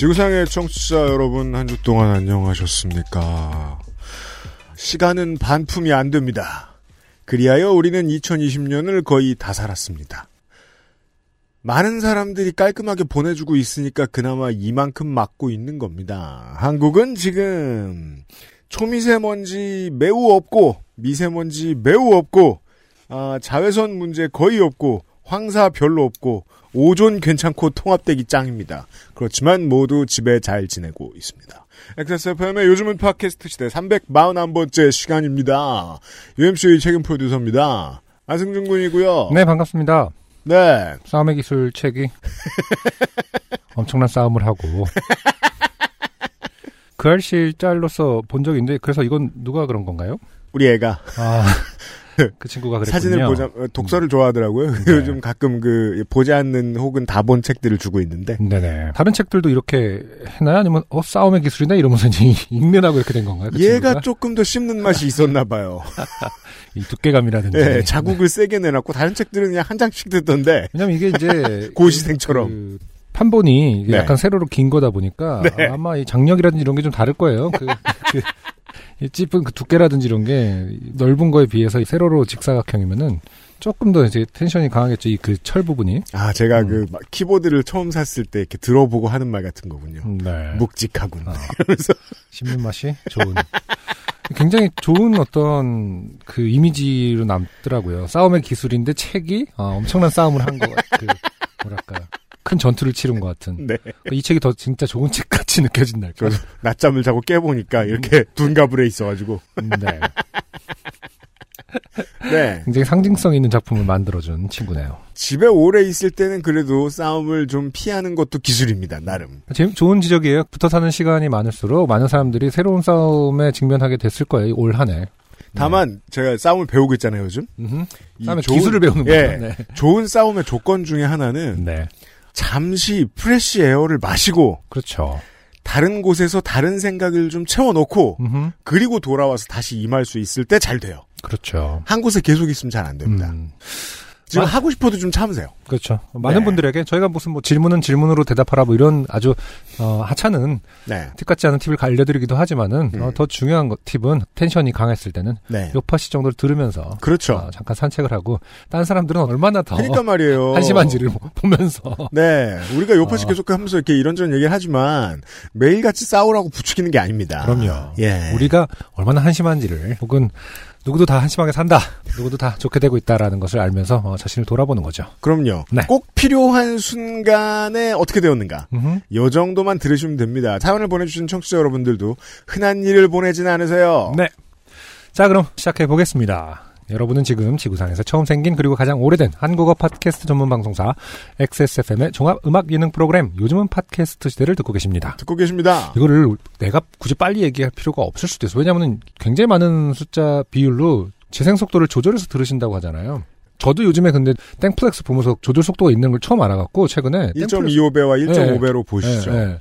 지구상의 청취자 여러분 한 주 동안 안녕하셨습니까? 시간은 반품이 안 됩니다. 그리하여 우리는 2020년을 거의 다 살았습니다. 많은 사람들이 깔끔하게 보내주고 있으니까 그나마 이만큼 막고 있는 겁니다. 한국은 지금 초미세먼지 매우 없고 미세먼지 매우 없고 아, 자외선 문제 거의 없고 황사 별로 없고 오존 괜찮고 통합되기 짱입니다. 그렇지만 모두 집에 잘 지내고 있습니다. XSFM의 요즘은 팟캐스트 시대 341번째 시간입니다. UMC의 책임 프로듀서입니다. 안승준 군이고요. 네, 반갑습니다. 네. 싸움의 기술 책이 엄청난 싸움을 하고 그 알실 짤로서 본 적이 있는데 그래서 이건 누가 그런 건가요? 우리 애가 아, 그 친구가 그랬군요. 사진을 보자 어, 독서를 좋아하더라고요. 네. 요즘 가끔 그 보지 않는 혹은 다 본 책들을 주고 있는데 네네. 다른 책들도 이렇게 해나요? 아니면 어 싸움의 기술이네 이러면서 이제 읽느라고 이렇게 된 건가요? 그 얘가 친구가? 조금 더 씹는 맛이 있었나 봐요. 이 두께감이라든지 예, 자국을 세게 내놨고 다른 책들은 그냥 한 장씩 듣던데 왜냐면 이게 이제 고시생처럼. 그 판본이 네. 약간 세로로 긴 거다 보니까 네. 아마 이 장력이라든지 이런 게 좀 다를 거예요. 그, 그, 이 찝은 그 두께라든지 이런 게 넓은 거에 비해서 이 세로로 직사각형이면은 조금 더 이제 텐션이 강하겠죠. 이 그 철 부분이. 아 제가 음. 그막 키보드를 처음 샀을 때 이렇게 들어보고 하는 말 같은 거군요. 네. 묵직하군. 아. 이러면서 씹는 맛이 좋은. 굉장히 좋은 어떤 그 이미지로 남더라고요. 싸움의 기술인데 책이 아, 엄청난 싸움을 한것 같, 그 뭐랄까 큰 전투를 치른 것 같은. 네. 이 책이 더 진짜 좋은 책 같이 느껴진달까. 저도 낮잠을 자고 깨보니까 이렇게 둔가불에 있어가지고 네. 네 굉장히 상징성 있는 작품을 만들어준 친구네요. 집에 오래 있을 때는 그래도 싸움을 좀 피하는 것도 기술입니다 나름. 재미, 좋은 지적이에요. 붙어 사는 시간이 많을수록 많은 사람들이 새로운 싸움에 직면하게 됐을 거예요. 올 한 해. 다만 제가 싸움을 배우고 있잖아요 요즘. 싸움의 좋은- 기술을 배우는 예. 거예요. 네. 좋은 싸움의 조건 중에 하나는 네. 잠시 프레시 에어를 마시고 그렇죠. 다른 곳에서 다른 생각을 좀 채워놓고 음흠. 그리고 돌아와서 다시 임할 수 있을 때 잘 돼요. 그렇죠. 한 곳에 계속 있으면 잘 안 됩니다. 음. 지금 아. 하고 싶어도 좀 참으세요. 그렇죠. 많은 네. 분들에게 저희가 무슨 뭐 질문은 질문으로 대답하라 뭐 이런 아주 어, 하찮은 네. 팁 같지 않은 팁을 알려드리기도 하지만은 음. 어, 더 중요한 거, 팁은 텐션이 강했을 때는 네. 요파시 정도를 들으면서 그렇죠. 어, 잠깐 산책을 하고 다른 사람들은 얼마나 더 그러니까 말이에요. 한심한지를 보면서 네. 우리가 요파시 어. 계속 하면서 이렇게 이런저런 얘기를 하지만 매일같이 싸우라고 부추기는 게 아닙니다. 그럼요. 예. 우리가 얼마나 한심한지를 혹은 누구도 다 한심하게 산다. 누구도 다 좋게 되고 있다라는 것을 알면서 어, 자신을 돌아보는 거죠. 그럼요. 네. 꼭 필요한 순간에 어떻게 되었는가. 요 정도만 들으시면 됩니다. 사연을 보내주신 청취자 여러분들도 흔한 일을 보내진 않으세요. 네. 자, 그럼 시작해 보겠습니다. 여러분은 지금 지구상에서 처음 생긴 그리고 가장 오래된 한국어 팟캐스트 전문 방송사 XSFM의 종합 음악 예능 프로그램 요즘은 팟캐스트 시대를 듣고 계십니다. 듣고 계십니다. 이거를 내가 굳이 빨리 얘기할 필요가 없을 수도 있어. 왜냐하면 굉장히 많은 숫자 비율로 재생 속도를 조절해서 들으신다고 하잖아요. 저도 요즘에 근데 땡플렉스 보면서 조절 속도가 있는 걸 처음 알아가지고 최근에 땡플렉스 1.25배와 1.5배로 보시죠. 예, 예.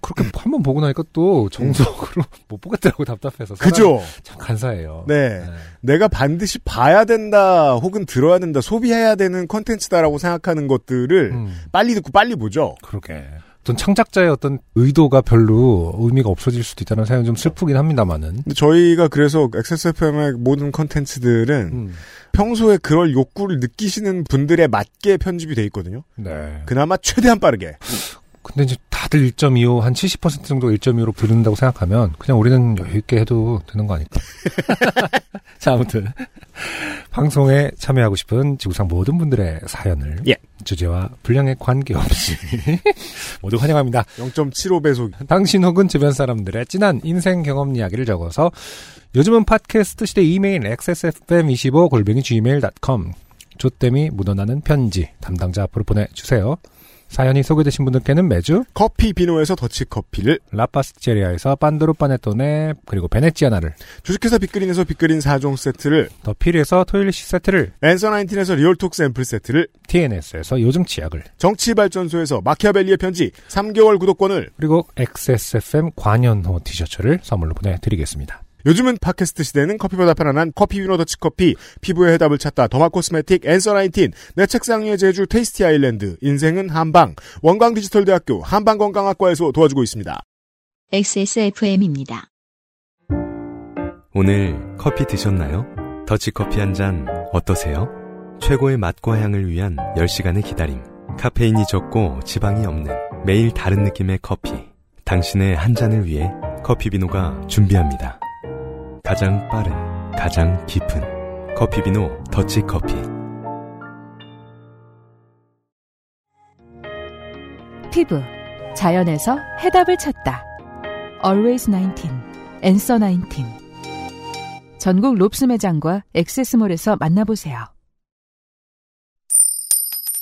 그렇게 한번 보고 나니까 또 정석으로 못 보겠더라고 답답해서. 그죠? 참 간사해요. 네. 내가 반드시 봐야 된다, 혹은 들어야 된다, 소비해야 되는 컨텐츠다라고 생각하는 것들을 음, 빨리 듣고 빨리 보죠. 그러게. 어떤 창작자의 어떤 의도가 별로 의미가 없어질 수도 있다는 생각이 좀 슬프긴 합니다만은. 저희가 그래서 XSFM의 모든 컨텐츠들은 음, 평소에 그럴 욕구를 느끼시는 분들에 맞게 편집이 돼 있거든요. 네. 그나마 최대한 빠르게. 근데 이제 다들 1.25, 한 70% 정도 1.25로 부른다고 생각하면 그냥 우리는 여유있게 해도 되는 거 아닐까. 자, 아무튼. 방송에 참여하고 싶은 지구상 모든 분들의 사연을 예. 주제와 분량에 관계없이 모두 환영합니다. 0.75배속. 당신 혹은 주변 사람들의 진한 인생 경험 이야기를 적어서 요즘은 팟캐스트 시대 이메일 xsfm25 골뱅이 gmail.com 조땜이 묻어나는 편지 담당자 앞으로 보내주세요. 사연이 소개되신 분들께는 매주 커피 비노에서 더치커피를 라파스티체리아에서 빤드로 파네토네 그리고 베네치아나를 주식회사 빅그린에서 빅그린 4종 세트를 더 필에서 토일리시 세트를 앤서 나인틴에서 리얼톡 샘플 세트를 TNS에서 요즘 치약을 정치발전소에서 마키아벨리의 편지 3개월 구독권을 그리고 XSFM 관현호 티셔츠를 선물로 보내드리겠습니다. 요즘은 팟캐스트 시대는 커피보다 편안한 커피 비노 더치커피 피부의 해답을 찾다 더마 코스메틱 앤서 나인틴 내 책상 위의 제주 테이스티 아일랜드 인생은 한방 원광 디지털대학교 한방건강학과에서 도와주고 있습니다. XSFM입니다. 오늘 커피 드셨나요? 더치커피 한 잔 어떠세요? 최고의 맛과 향을 위한 10시간의 기다림. 카페인이 적고 지방이 없는 매일 다른 느낌의 커피. 당신의 한 잔을 위해 커피비노가 준비합니다. 가장 빠른, 가장 깊은 커피 비노 더치 커피. 피부 자연에서 해답을 찾다. Always 19, Answer 19. 전국 롭스 매장과 액세스몰에서 만나보세요.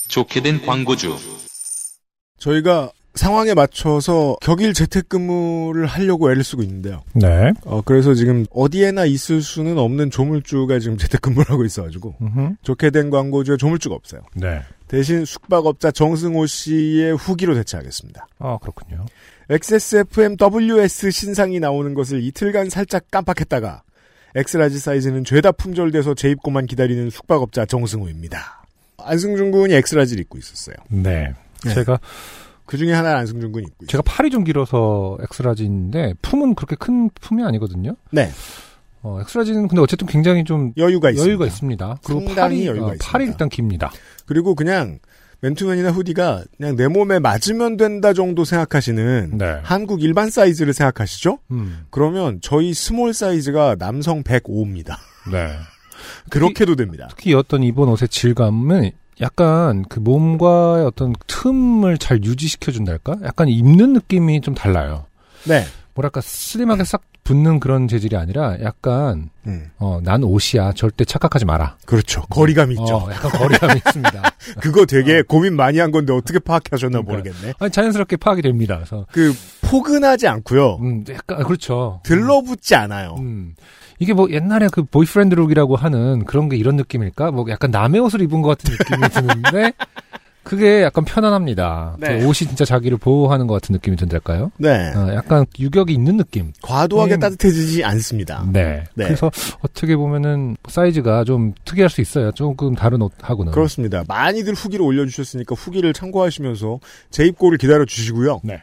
좋게 된 광고주. 저희가 상황에 맞춰서 격일 재택근무를 하려고 애를 쓰고 있는데요. 네. 어, 그래서 지금 어디에나 있을 수는 없는 조물주가 지금 재택근무를 하고 있어가지고 음흠. 좋게 된 광고주에 조물주가 없어요. 네. 대신 숙박업자 정승호 씨의 후기로 대체하겠습니다. 아 그렇군요. XSFMWS 신상이 나오는 것을 이틀간 살짝 깜빡했다가 엑스라지 사이즈는 죄다 품절돼서 재입고만 기다리는 숙박업자 정승호입니다. 안승준 군이 엑스라지를 입고 있었어요. 네. 네. 제가 그 중에 하나를 안승준 군이 있어요. 제가 팔이 좀 길어서 엑스라지인데 품은 그렇게 큰 품이 아니거든요. 네. 어, 엑스라지는 근데 어쨌든 굉장히 좀 여유가 있습니다. 여유가 있습니다. 그리고 팔이 여유가 어, 팔이 있습니다. 일단 깁니다. 그리고 그냥 맨투맨이나 후디가 그냥 내 몸에 맞으면 된다 정도 생각하시는 네. 한국 일반 사이즈를 생각하시죠? 음. 그러면 저희 스몰 사이즈가 남성 105입니다. 네. 그렇게도 됩니다. 특히 어떤 이번 옷의 질감은 약간 그 몸과의 어떤 틈을 잘 유지시켜준달까? 약간 입는 느낌이 좀 달라요. 네. 뭐랄까 슬림하게 싹 붙는 그런 재질이 아니라 약간 음, 어, 난 옷이야 절대 착각하지 마라. 그렇죠. 거리감이 있죠. 어, 약간 거리감이 있습니다. 그거 되게 고민 많이 한 건데 어떻게 파악하셨나 그러니까요. 모르겠네. 아니, 자연스럽게 파악이 됩니다. 그래서 그 포근하지 않고요. 음, 약간 그렇죠. 들러붙지 않아요. 음. 이게 뭐 옛날에 그 보이프렌드 룩이라고 하는 그런 게 이런 느낌일까? 뭐 약간 남의 옷을 입은 것 같은 느낌이 드는데 그게 약간 편안합니다. 네. 그 옷이 진짜 자기를 보호하는 것 같은 느낌이 든달까요? 네. 어, 약간 유격이 있는 느낌. 과도하게 음. 따뜻해지지 않습니다. 네. 네. 그래서 어떻게 보면은 사이즈가 좀 특이할 수 있어요. 조금 다른 옷하고는. 그렇습니다. 많이들 후기를 올려주셨으니까 후기를 참고하시면서 재입고를 기다려 주시고요. 네.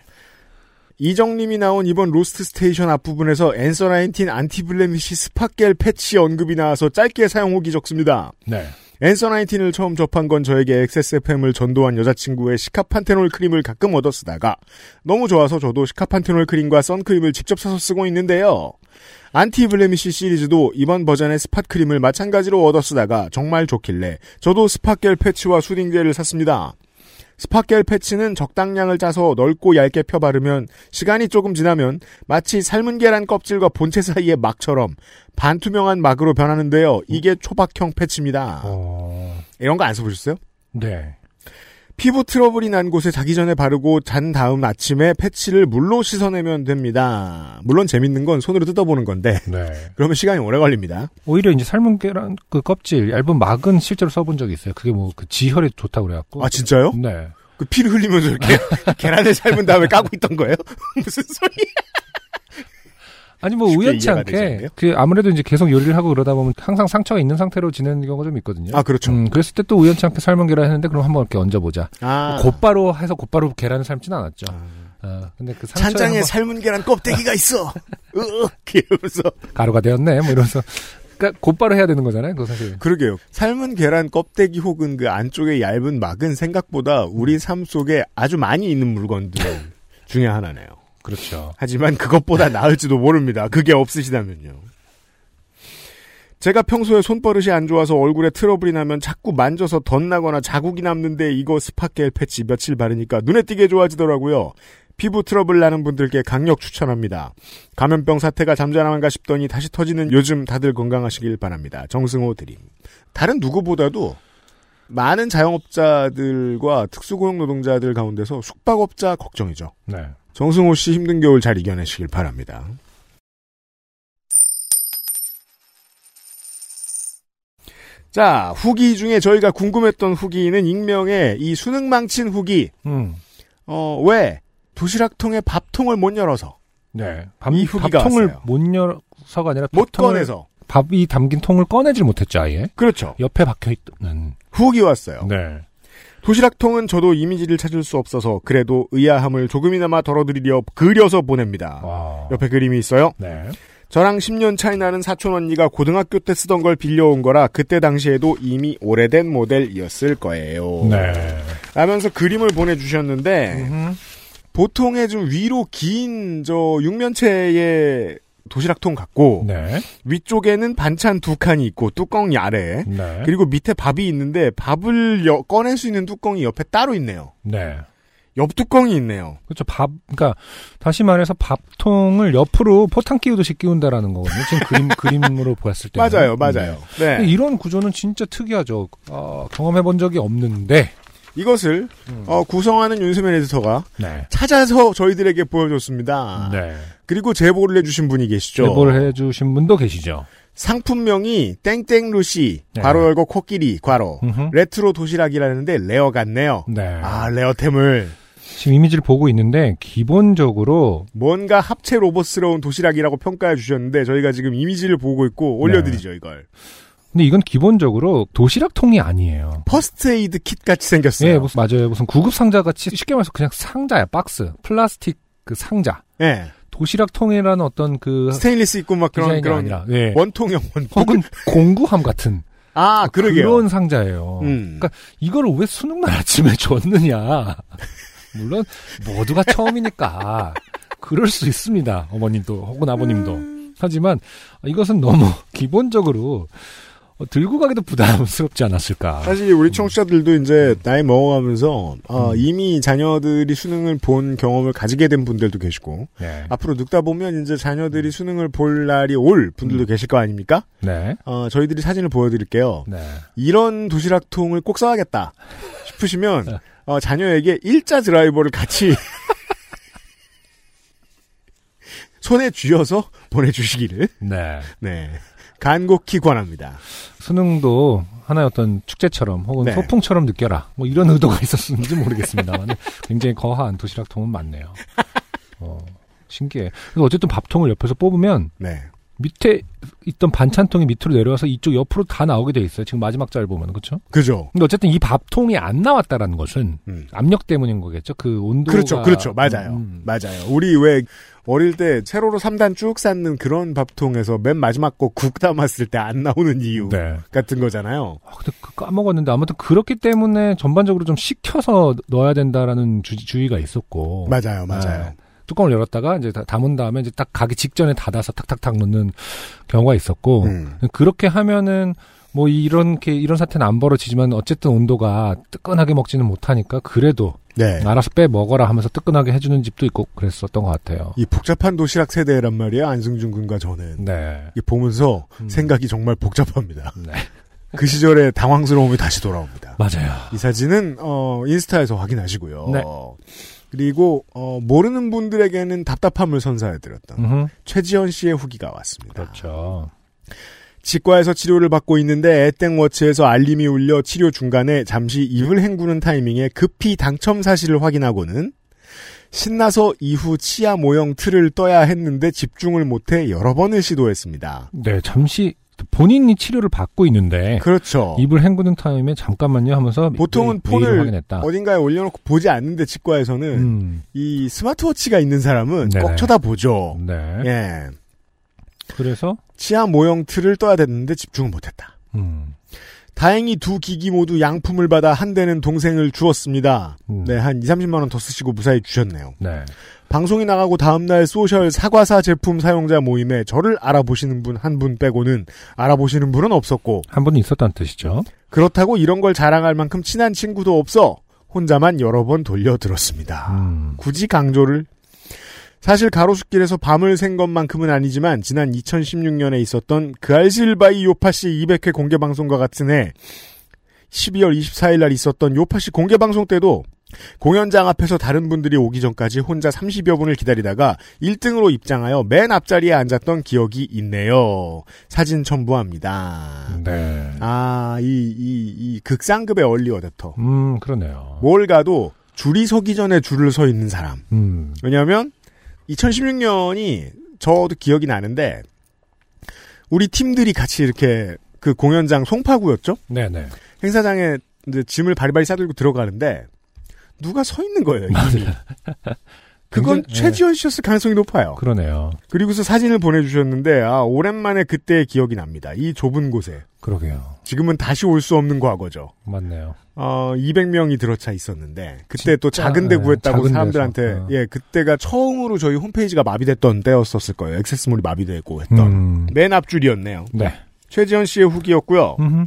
이정님이 나온 이번 로스트 스테이션 앞부분에서 앤서 19 안티블레미시 스팟겔 패치 언급이 나와서 짧게 사용 후기 적습니다. 네. 앤서 19을 처음 접한 건 저에게 XSFM을 전도한 여자친구의 시카판테놀 크림을 가끔 얻어 쓰다가 너무 좋아서 저도 시카판테놀 크림과 선크림을 직접 사서 쓰고 있는데요. 안티블레미시 시리즈도 이번 버전의 스팟 크림을 마찬가지로 얻어 쓰다가 정말 좋길래 저도 스팟겔 패치와 수딩젤을 샀습니다. 스팟겔 패치는 적당량을 짜서 넓고 얇게 펴 바르면 시간이 조금 지나면 마치 삶은 계란 껍질과 본체 사이의 막처럼 반투명한 막으로 변하는데요. 이게 초박형 패치입니다. 어, 이런 거 안 써보셨어요? 네. 피부 트러블이 난 곳에 자기 전에 바르고 잔 다음 아침에 패치를 물로 씻어내면 됩니다. 물론 재밌는 건 손으로 뜯어보는 건데 네. 그러면 시간이 오래 걸립니다. 오히려 이제 삶은 계란 그 껍질 얇은 막은 실제로 써본 적이 있어요. 그게 뭐 그 지혈에 좋다고 그래갖고. 아 진짜요? 네. 그 피를 흘리면서 이렇게 계란을 삶은 다음에 까고 있던 거예요? 무슨 소리? 아니 뭐 우연치 않게? 그 아무래도 이제 계속 요리를 하고 그러다 보면 항상 상처가 있는 상태로 지내는 경우가 좀 있거든요. 아 그렇죠. 음, 그랬을 때 또 우연치 않게 삶은 계란 했는데 그럼 한번 이렇게 얹어보자. 아 곧바로 해서 곧바로 계란을 삶진 않았죠. 어, 근데 그 찬장에 한번 삶은 계란 껍데기가 있어. 으 이러면서 가루가 되었네. 뭐 이러면서 그러니까 곧바로 해야 되는 거잖아요. 그거 사실. 그러게요. 삶은 계란 껍데기 혹은 그 안쪽에 얇은 막은 생각보다 우리 삶 속에 아주 많이 있는 물건들 중에 하나네요. 그렇죠. 하지만 그것보다 나을지도 모릅니다. 그게 없으시다면요. 제가 평소에 손버릇이 안 좋아서 얼굴에 트러블이 나면 자꾸 만져서 덧나거나 자국이 남는데 이거 스팟겔 패치 며칠 바르니까 눈에 띄게 좋아지더라고요. 피부 트러블 나는 분들께 강력 추천합니다. 감염병 사태가 잠잠한가 싶더니 다시 터지는 요즘 다들 건강하시길 바랍니다. 정승호 드림. 다른 누구보다도 많은 자영업자들과 특수고용 노동자들 가운데서 숙박업자 걱정이죠. 네. 정승호 씨 힘든 겨울 잘 이겨내시길 바랍니다. 자, 후기 중에 저희가 궁금했던 후기는 익명의 이 수능 망친 후기. 음. 어, 왜 도시락통에 밥통을 못 열어서 네. 밥, 이 후기가 밥통을 왔어요. 못 열어서가 아니라 못 꺼내서 밥이 담긴 통을 꺼내질 못했죠, 아예. 그렇죠. 옆에 박혀 있는. 후기 왔어요. 네. 도시락통은 저도 이미지를 찾을 수 없어서 그래도 의아함을 조금이나마 덜어드리려 그려서 보냅니다. 와. 옆에 그림이 있어요. 네. 저랑 10년 차이 나는 사촌 언니가 고등학교 때 쓰던 걸 빌려온 거라 그때 당시에도 이미 오래된 모델이었을 거예요. 네. 라면서 그림을 보내주셨는데 음흠. 보통의 좀 위로 긴 저 육면체의 도시락통 같고 네. 위쪽에는 반찬 두 칸이 있고 뚜껑이 아래에 네. 그리고 밑에 밥이 있는데 밥을 여- 꺼낼 수 있는 뚜껑이 옆에 따로 있네요. 네. 옆 뚜껑이 있네요. 그렇죠. 밥, 그러니까 다시 말해서 밥통을 옆으로 포탄 끼우듯이 끼운다라는 거거든요. 지금 그림 그림으로 보았을 때. 맞아요, 맞아요. 네. 이런 구조는 진짜 특이하죠. 어, 경험해본 적이 없는데. 이것을 음. 어, 구성하는 윤수민 에디터가 네. 찾아서 저희들에게 보여줬습니다. 네. 그리고 제보를 해주신 분이 계시죠. 제보를 해주신 분도 계시죠. 상품명이 땡땡루시 네. 괄호 열고 코끼리 괄호 음흠. 레트로 도시락이라는데 레어 같네요. 네. 아 레어템을 지금 이미지를 보고 있는데 기본적으로 뭔가 합체 로봇스러운 도시락이라고 평가해 주셨는데 저희가 지금 이미지를 보고 있고 올려드리죠 네. 이걸. 근데 이건 기본적으로 도시락 통이 아니에요. first aid kit 같이 생겼어요. 예, 무슨 맞아요. 무슨 구급 상자 같이 쉽게 말해서 그냥 상자야, 박스. 플라스틱 그 상자. 예. 도시락 통이라는 어떤 그 스테인리스 있고 막 그런 그런 아니라 예. 원통형 원통. 혹은 공구함 같은 아 그러게요. 그런 상자예요. 음. 그러니까 이거를 왜 수능 날 아침에 줬느냐. 물론 모두가 처음이니까 그럴 수 있습니다. 어머님도 혹은 아버님도. 하지만 이것은 너무 기본적으로 어, 들고 가기도 부담스럽지 않았을까. 사실 우리 청취자들도 이제 나이 먹어가면서 어, 음. 이미 자녀들이 수능을 본 경험을 가지게 된 분들도 계시고 네. 앞으로 늙다 보면 이제 자녀들이 수능을 볼 날이 올 분들도 계실 거 아닙니까? 네. 어, 저희들이 사진을 보여드릴게요. 네. 이런 도시락통을 꼭 써야겠다 싶으시면 네. 어, 자녀에게 일자 드라이버를 같이 손에 쥐어서 보내주시기를 네. 네 간곡히 권합니다. 수능도 하나의 어떤 축제처럼 혹은 네. 소풍처럼 느껴라. 뭐 이런 의도가 있었는지 모르겠습니다만 굉장히 거한 도시락 통은 많네요. 어, 신기해. 그래서 어쨌든 밥통을 옆에서 뽑으면 네. 밑에 있던 반찬통이 밑으로 내려와서 이쪽 옆으로 다 나오게 돼 있어요. 지금 마지막 짤 보면 그렇죠? 그죠. 근데 어쨌든 이 밥통이 안 나왔다라는 것은 음. 압력 때문인 거겠죠. 그 온도가 그렇죠, 그렇죠. 맞아요. 음, 맞아요. 우리 왜 어릴 때 세로로 3단 쭉 쌓는 그런 밥통에서 맨 마지막 거 국 담았을 때 안 나오는 이유 네. 같은 거잖아요. 아, 근데 그 까먹었는데 아무튼 그렇기 때문에 전반적으로 좀 식혀서 넣어야 된다라는 주, 주의가 있었고 맞아요, 맞아요. 네. 뚜껑을 열었다가 이제 다 담은 다음에 이제 딱 가기 직전에 닫아서 탁탁탁 넣는 경우가 있었고 음. 그렇게 하면은 뭐 이런 게 이런 사태는 안 벌어지지만 어쨌든 온도가 뜨끈하게 먹지는 못하니까 그래도 네. 알아서 빼 먹어라 하면서 뜨끈하게 해주는 집도 있고 그랬었던 것 같아요. 이 복잡한 도시락 세대란 말이에요. 안승준 군과 저는. 네. 이 보면서 음. 생각이 정말 복잡합니다. 네. 그 시절의 당황스러움이 다시 돌아옵니다. 맞아요. 이 사진은 어, 인스타에서 확인하시고요. 네. 그리고 어, 모르는 분들에게는 답답함을 선사해드렸던 음흠. 최지현 씨의 후기가 왔습니다. 그렇죠. 치과에서 치료를 받고 있는데 애땡워치에서 알림이 울려 치료 중간에 잠시 입을 헹구는 타이밍에 급히 당첨 사실을 확인하고는 신나서 이후 치아 모형 틀을 떠야 했는데 집중을 못해 여러 번을 시도했습니다. 네, 잠시 본인이 치료를 받고 있는데 그렇죠. 입을 헹구는 타임에 잠깐만요 하면서 보통은 폰을 확인했다. 어딘가에 올려놓고 보지 않는데 치과에서는 음, 이 스마트워치가 있는 사람은 네네. 꼭 쳐다보죠. 네. 예. 그래서 치아 모형 틀을 떠야 됐는데 집중을 못했다. 음, 다행히 두 기기 모두 양품을 받아 한 대는 동생을 주었습니다. 음. 네, 한 2, 30만 원 더 쓰시고 무사히 주셨네요. 네. 방송이 나가고 다음날 소셜 사과사 제품 사용자 모임에 저를 알아보시는 분 한 분 빼고는 알아보시는 분은 없었고 한 분이 있었다는 뜻이죠. 그렇다고 이런 걸 자랑할 만큼 친한 친구도 없어 혼자만 여러 번 돌려 들었습니다. 음, 굳이 강조를 사실 가로수길에서 밤을 샌 것만큼은 아니지만 지난 2016년에 있었던 그 알실바이 요파시 200회 공개 방송과 같은 해 12월 24일 날 있었던 요파시 공개 방송 때도 공연장 앞에서 다른 분들이 오기 전까지 혼자 30여 분을 기다리다가 1등으로 입장하여 맨 앞자리에 앉았던 기억이 있네요. 사진 첨부합니다. 네. 아, 이, 이, 이 극상급의 얼리 어댑터. 음, 그러네요. 뭘 가도 줄이 서기 전에 줄을 서 있는 사람. 음, 왜냐하면 2016년이 저도 기억이 나는데 우리 팀들이 같이 이렇게 그 공연장 송파구였죠? 네네. 행사장에 이제 짐을 바리바리 싸들고 들어가는데 누가 서 있는 거예요. 이미. 그건 굉장히- 최지원 씨였을 가능성이 높아요. 그러네요. 그리고서 사진을 보내주셨는데 아 오랜만에 그때의 기억이 납니다. 이 좁은 곳에 그러게요. 지금은 다시 올 수 없는 과거죠. 맞네요. 어 200명이 들어차 있었는데 그때 또 진짜, 작은 데 네, 구했다고 작은 사람들한테 어. 예 그때가 처음으로 저희 홈페이지가 마비됐던 때였었을 거예요. 액세스몰이 마비되고 했던 음, 맨 앞줄이었네요. 네. 최지현 씨의 후기였고요. 음흠.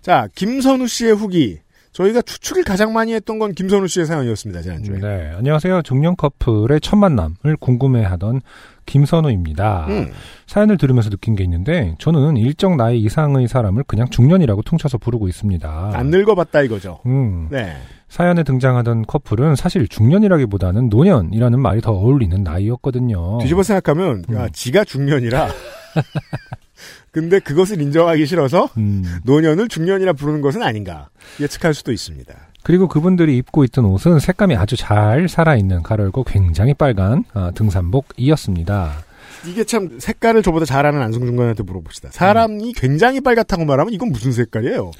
자 김선우 씨의 후기 저희가 추측을 가장 많이 했던 건 김선우 씨의 사연이었습니다 지난주에. 네. 안녕하세요. 중년 커플의 첫 만남을 궁금해하던 김선우입니다. 음. 사연을 들으면서 느낀 게 있는데 저는 일정 나이 이상의 사람을 그냥 중년이라고 퉁쳐서 부르고 있습니다. 안 늙어봤다 이거죠. 음, 네. 사연에 등장하던 커플은 사실 중년이라기보다는 노년이라는 말이 더 어울리는 나이였거든요. 뒤집어 생각하면 야, 음. 지가 중년이라. 근데 그것을 인정하기 싫어서 음, 노년을 중년이라 부르는 것은 아닌가 예측할 수도 있습니다. 그리고 그분들이 입고 있던 옷은 색감이 아주 잘 살아있는 가열고 굉장히 빨간 아, 등산복이었습니다. 이게 참 색깔을 저보다 잘 아는 안승준 군한테 물어봅시다. 사람이 굉장히 빨갛다고 말하면 이건 무슨 색깔이에요?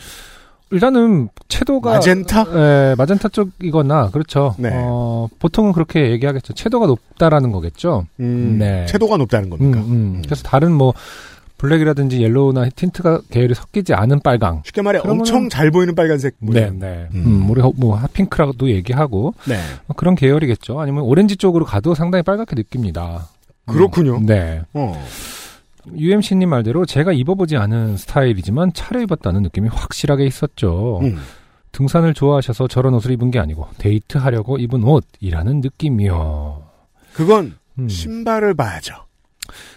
일단은 채도가 마젠타? 예, 마젠타 쪽이거나 그렇죠. 네. 어, 보통은 그렇게 얘기하겠죠. 채도가 높다라는 거겠죠. 음, 네. 채도가 높다는 음, 겁니까? 음. 그래서 다른 뭐 black이라든지 yellow나 tint가 계열이 섞이지 않은 빨강. 쉽게 말해 그러면은- 엄청 잘 보이는 빨간색. 네. 네. 음. 음, 우리 뭐 hot pink라고도 얘기하고 네. 뭐 그런 계열이겠죠. 아니면 오렌지 쪽으로 가도 상당히 빨갛게 느낍니다. 음, 그렇군요. 네. 어. UMC님 말대로 제가 입어보지 않은 스타일이지만 차려입었다는 느낌이 확실하게 있었죠. 음. 등산을 좋아하셔서 저런 옷을 입은 게 아니고 데이트하려고 입은 옷이라는 느낌이요. 그건 음. 신발을 봐야죠.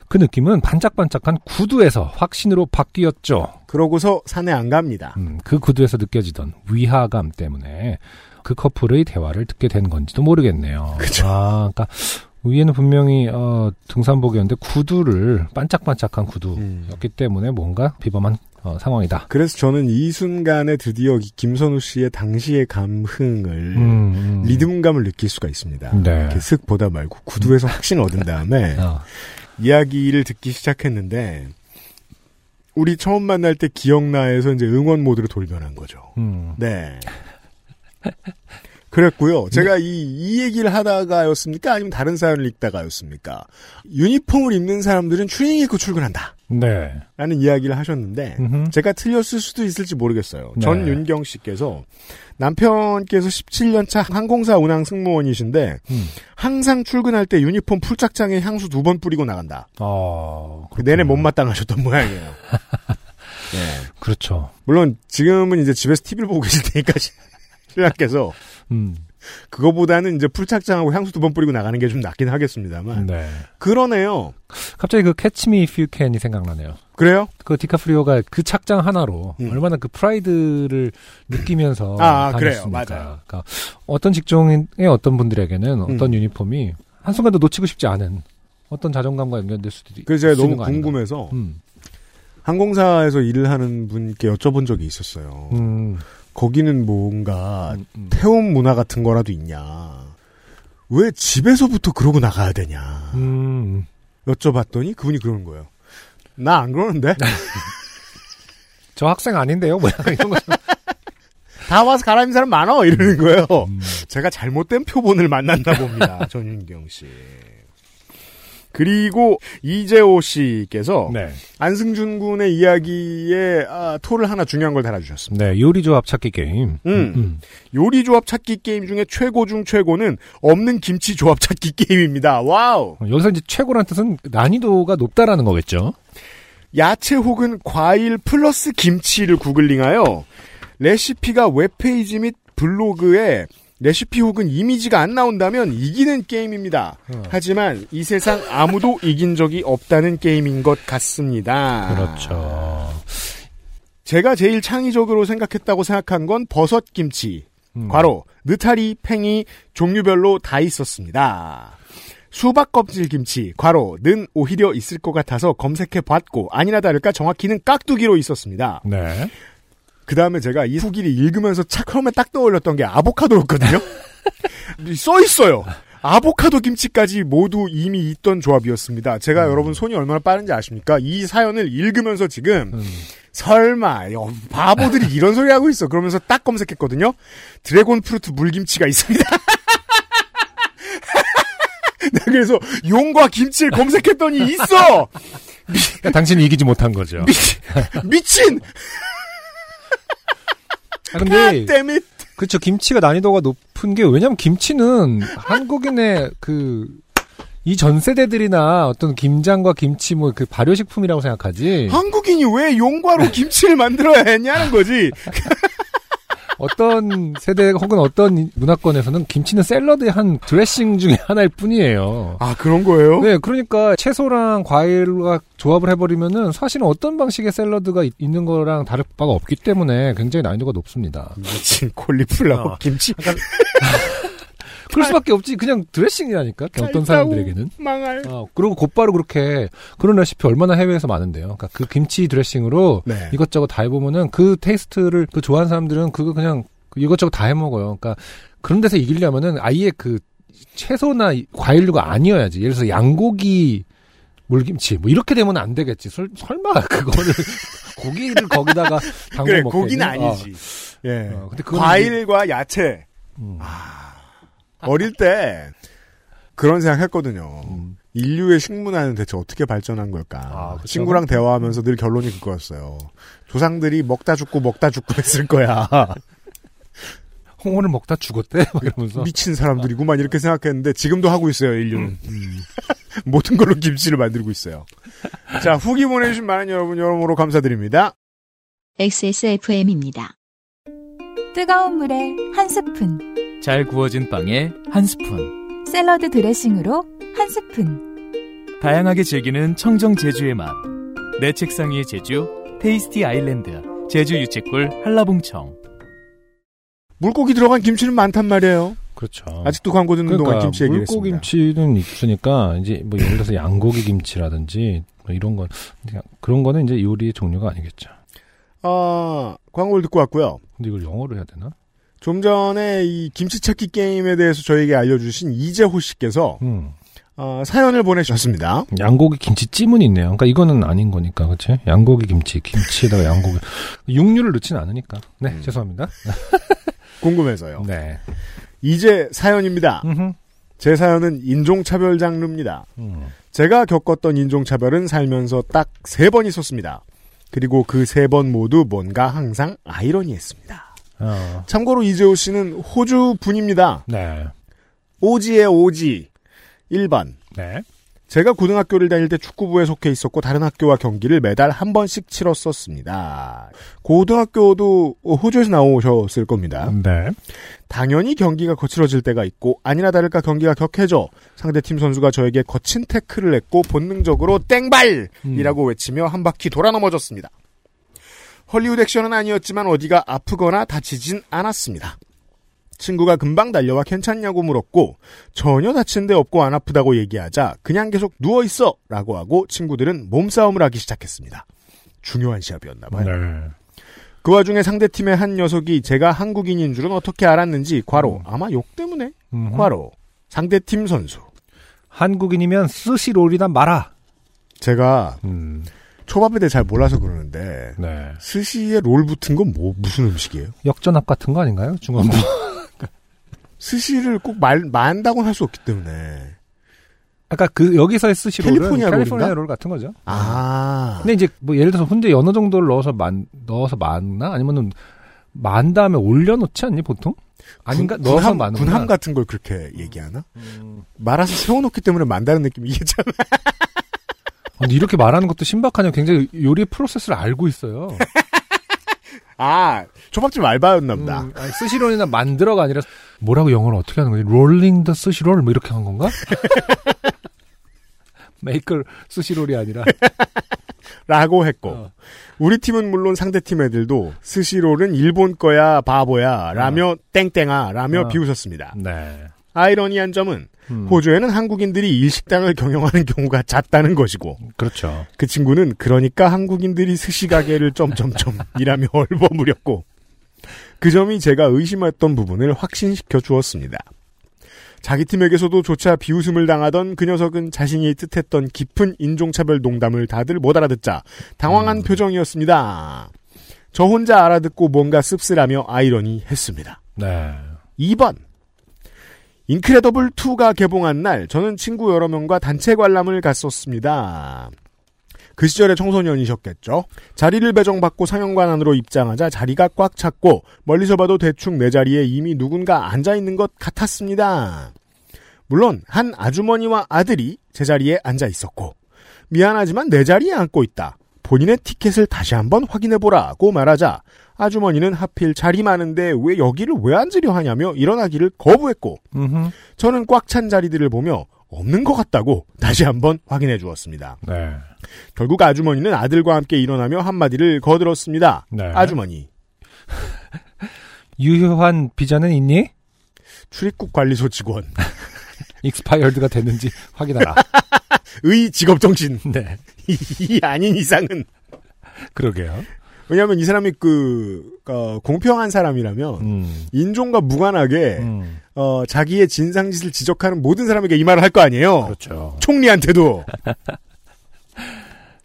그 느낌은 반짝반짝한 구두에서 확신으로 바뀌었죠. 그러고서 산에 안 갑니다. 음, 그 구두에서 느껴지던 위화감 때문에 그 커플의 대화를 듣게 된 건지도 모르겠네요. 그쵸. 아, 그러니까 위에는 분명히 어, 등산복이었는데 구두를 반짝반짝한 구두였기 음. 때문에 뭔가 비범한 어, 상황이다. 그래서 저는 이 순간에 드디어 이 김선우 씨의 당시의 감흥을 음, 음. 리듬감을 느낄 수가 있습니다. 네. 이렇게 슥 보다 말고 구두에서 확신 얻은 다음에 어, 이야기를 듣기 시작했는데 우리 처음 만날 때 기억나에서 이제 응원 모드로 돌변한 거죠. 음. 네. 그랬고요. 제가 이, 이 얘기를 하다가였습니까? 아니면 다른 사연을 읽다가였습니까? 유니폼을 입는 사람들은 추리닝 입고 출근한다. 네. 라는 이야기를 하셨는데, 음흠. 제가 틀렸을 수도 있을지 모르겠어요. 네. 전 윤경 씨께서 남편께서 17년차 항공사 운항 승무원이신데, 음. 항상 출근할 때 유니폼 풀착장에 향수 두 번 뿌리고 나간다. 어, 그 내내. 못마땅하셨던 모양이에요. 네. 그렇죠. 물론 지금은 이제 집에서 TV를 보고 계실 테니까 신랑께서 음. 그거보다는 이제 풀착장하고 향수 두 번 뿌리고 나가는 게 좀 낫긴 하겠습니다만 네. 그러네요. 갑자기 그 Catch Me If You Can이 생각나네요. 그래요? 그 디카프리오가 그 착장 하나로 음. 얼마나 그 프라이드를 느끼면서 아, 그래요. 다녔습니까. 맞아요. 그러니까 어떤 직종의 어떤 분들에게는 어떤 음. 유니폼이 한 순간도 놓치고 싶지 않은 어떤 자존감과 연결될 수도 있- 그래서 제가 너무. 궁금해서 음. 항공사에서 일을 하는 분께 여쭤본 적이 있었어요. 음. 거기는 뭔가 음, 음. 태움 문화 같은 거라도 있냐. 왜 집에서부터 그러고 나가야 되냐. 음. 여쭤봤더니 그분이 그러는 거예요. 나 안 그러는데? 저 학생 아닌데요? 뭐야 이런 거. 다 와서 갈아입는 사람 많어! 이러는 거예요. 음. 제가 잘못된 표본을 만났나 봅니다. 전윤경 씨. 그리고 이재호 씨께서 네. 안승준 군의 이야기에 아, 토를 하나 중요한 걸 달아주셨습니다. 네, 요리 조합 찾기 게임. 음. 요리 조합 찾기 게임 중에 최고 중 최고는 없는 김치 조합 찾기 게임입니다. wow. 어, 여기서 이제 최고란 뜻은 난이도가 높다라는 거겠죠. 야채 혹은 과일 플러스 김치를 googling하여 레시피가 웹페이지 및 블로그에 레시피 혹은 이미지가 안 나온다면 이기는 게임입니다. 어. 하지만 이 세상 아무도 이긴 적이 없다는 게임인 것 같습니다. 그렇죠. 제가 제일 창의적으로 생각했다고 생각한 건 버섯 김치. 음. 과로 느타리, 팽이 종류별로 다 있었습니다. 수박 껍질 김치, 과로는 오히려 있을 것 같아서 검색해 봤고 아니나 다를까 정확히는 깍두기로 있었습니다. 네. 그 다음에 제가 이 후기를 읽으면서 착 처음에 딱 떠올렸던 게 아보카도였거든요. 써 있어요. 아보카도 김치까지 모두 이미 있던 조합이었습니다. 제가 여러분 손이 얼마나 빠른지 아십니까? 이 사연을 읽으면서 지금 음. 설마 여, 바보들이 이런 소리 하고 있어. 그러면서 딱 검색했거든요. dragon fruit 물김치가 있습니다. 나 그래서 용과 김치를 검색했더니 있어. 그러니까 당신이 이기지 못한 거죠. 미, 미친. 아, 근데. 그렇죠. 김치가 난이도가 높은 게 왜냐면 김치는 한국인의 그 이전 세대들이나 어떤 김장과 김치 뭐 그 발효식품이라고 생각하지. 한국인이 왜 용과로 김치를 만들어야 했냐는 거지. 어떤 세대 혹은 어떤 문화권에서는 김치는 샐러드의 한 드레싱 중에 하나일 뿐이에요. 아 그런 거예요? 네, 그러니까 채소랑 과일과 조합을 해버리면은 사실은 어떤 방식의 샐러드가 있- 있는 거랑 다를 바가 없기 때문에 굉장히 난이도가 높습니다. 미친 콜리플라워 어. 김치. 그럴 수밖에 없지. 그냥 드레싱이라니까. 어떤 사람들에게는. 망할. 어, 그리고 곧바로 그렇게 그런 레시피 얼마나 해외에서 많은데요. 그러니까 그 김치 드레싱으로 네. 이것저것 다 해보면은 그 테이스트를 그 좋아하는 사람들은 그거 그냥 그 이것저것 다 해먹어요. 그러니까 그런 데서 이기려면은 아예 그 채소나 이- 과일류가 아니어야지. 예를 들어서 양고기 물김치 뭐 이렇게 되면 안 되겠지. 설, 설마 그거를 고기를 거기다가 담궈 그래 먹겠니? 고기는 아니지. 예. 어, 어, 근데 과일과 야채. 음. 어릴 때 그런 생각 했거든요. 음. 인류의 식문화는 대체 어떻게 발전한 걸까? 아, 그쵸? 친구랑 대화하면서 늘 결론이 그거였어요. 조상들이 먹다 죽고 먹다 죽고 했을 거야. 홍어를 먹다 죽었대 막 이러면서 미친 사람들이구만 이렇게 생각했는데 지금도 하고 있어요 인류는 모든 걸로 김치를 만들고 있어요. 자 후기 보내주신 많은 여러분 여러모로 감사드립니다. XSFM입니다. 뜨거운 물에 한 스푼, 잘 구워진 빵에 한 스푼. 샐러드 드레싱으로 한 스푼. 다양하게 즐기는 청정 제주의 맛. 내 책상 위의 제주, Tasty Island, 제주 유채꿀 한라봉청. 물고기 들어간 김치는 많단 말이에요. 그렇죠. 아직도 광고 듣는 동안 김치 얘기를 물고기 했습니다. 김치는 있으니까 이제 뭐 예를 들어서 양고기 김치라든지 뭐 이런 건 그런 거는 이제 요리의 종류가 아니겠죠. 아 광고를 듣고 왔고요. 근데 이걸 영어로 해야 되나? 좀 전에 이 김치 찾기 게임에 대해서 저에게 알려주신 이재호 씨께서 음. 어, 사연을 보내주셨습니다. 양고기 김치 찜은 있네요. 그러니까 이거는 아닌 거니까, 그렇지? 양고기 김치, 김치에다가 양고기 육류를 넣지는 않으니까. 네, 음. 죄송합니다. 궁금해서요. 네. 이제 사연입니다. 음흠. 제 사연은 인종차별 장르입니다. 음. 제가 겪었던 인종차별은 살면서 딱 세 번 있었습니다. 그리고 그 세 번 모두 뭔가 항상 아이러니했습니다. 어. 참고로 이재호 씨는 호주 분입니다. 네. 오지의 오지. 1번. 네. 제가 고등학교를 다닐 때 축구부에 속해 있었고 다른 학교와 경기를 매달 한 번씩 치렀었습니다. 고등학교도 호주에서 나오셨을 겁니다. 네. 당연히 경기가 거칠어질 때가 있고 아니나 다를까 경기가 격해져 상대 팀 선수가 저에게 거친 태클을 했고 본능적으로 땡발이라고 외치며 한 바퀴 돌아 넘어졌습니다. 헐리우드 액션은 아니었지만 어디가 아프거나 다치진 않았습니다. 친구가 금방 달려와 괜찮냐고 물었고 전혀 다친 데 없고 안 아프다고 얘기하자 그냥 계속 누워 있어 라고 하고 친구들은 몸싸움을 하기 시작했습니다. 중요한 시합이었나 봐요. 네. 그 와중에 상대팀의 한 녀석이 제가 한국인인 줄은 어떻게 알았는지 과로 아마 욕 때문에 음흠. 과로 상대팀 선수 한국인이면 스시롤이나 마라. 제가 음. 초밥에 대해 잘 몰라서 그러는데 네. 스시에 롤 붙은 건 뭐 무슨 음식이에요? 역전압 같은 거 아닌가요? 중원부. 스시를 꼭 말, 만다고는 할수 없기 때문에 아까 그 여기서의 스시롤은 캘리포니아 캘리포니아? 롤 같은 거죠. 아 근데 이제 뭐 예를 들어서 훈제 어느 정도를 넣어서 만 넣어서 만나 아니면은 만 다음에 올려놓지 않니 보통? 아닌가? 군- 넣어서 군함, 군함 같은 걸 그렇게 얘기하나? 말아서 세워놓기 때문에 만다는 느낌이 이게잖아. 근데 이렇게 말하는 것도 신박하냐 굉장히 요리 process를 알고 있어요. 아 초밥집 알바였나 보다. 음, 아니, sushi roll이나 만들어가 아니라 뭐라고 영어를 어떻게 하는 거지? rolling the sushi roll 뭐 이렇게 한 건가? make a sushi roll이 아니라 라고 했고 어. 우리 팀은 물론 상대 팀 애들도 스시롤은 일본 거야 바보야 라며 땡땡아 라며 어. 비웃었습니다. 네. 아이러니한 점은 음, 호주에는 한국인들이 일식당을 경영하는 경우가 잦다는 것이고 그렇죠. 그 친구는 그러니까 한국인들이 스시 가게를 점점점 이라며 얼버무렸고 그 점이 제가 의심했던 부분을 확신시켜 주었습니다. 자기 팀에게서도 조차 비웃음을 당하던 그 녀석은 자신이 뜻했던 깊은 인종차별 농담을 다들 못 알아듣자 당황한 표정이었습니다. 저 혼자 알아듣고 뭔가 씁쓸하며 아이러니했습니다. 네. 2번. 인크레더블 2가 개봉한 날 저는 친구 여러 명과 단체 관람을 갔었습니다. 그 시절에 청소년이셨겠죠. 자리를 배정받고 상영관 안으로 입장하자 자리가 꽉 찼고 멀리서 봐도 대충 내 자리에 이미 누군가 앉아 있는 것 같았습니다. 물론 한 아주머니와 아들이 제 자리에 앉아 있었고 미안하지만 내 자리에 앉고 있다. 본인의 티켓을 다시 한번 확인해 보라고 말하자 아주머니는 하필 자리 많은데 왜 여기를 왜 앉으려 하냐며 일어나기를 거부했고 음흠. 저는 꽉 찬 자리들을 보며 없는 것 같다고 다시 한번 확인해 주었습니다. 네. 결국 아주머니는 아들과 함께 일어나며 한마디를 거들었습니다. 네. 아주머니, 유효한 비자는 있니? 출입국 관리소 직원, expired가 됐는지 확인하라. 의 직업 정신 네. 이 아닌 이상은 그러게요. 왜냐하면 이 사람이 그 어, 공평한 사람이라면 음. 인종과 무관하게 음. 어, 자기의 진상짓을 지적하는 모든 사람에게 이 말을 할 거 아니에요. 그렇죠. 총리한테도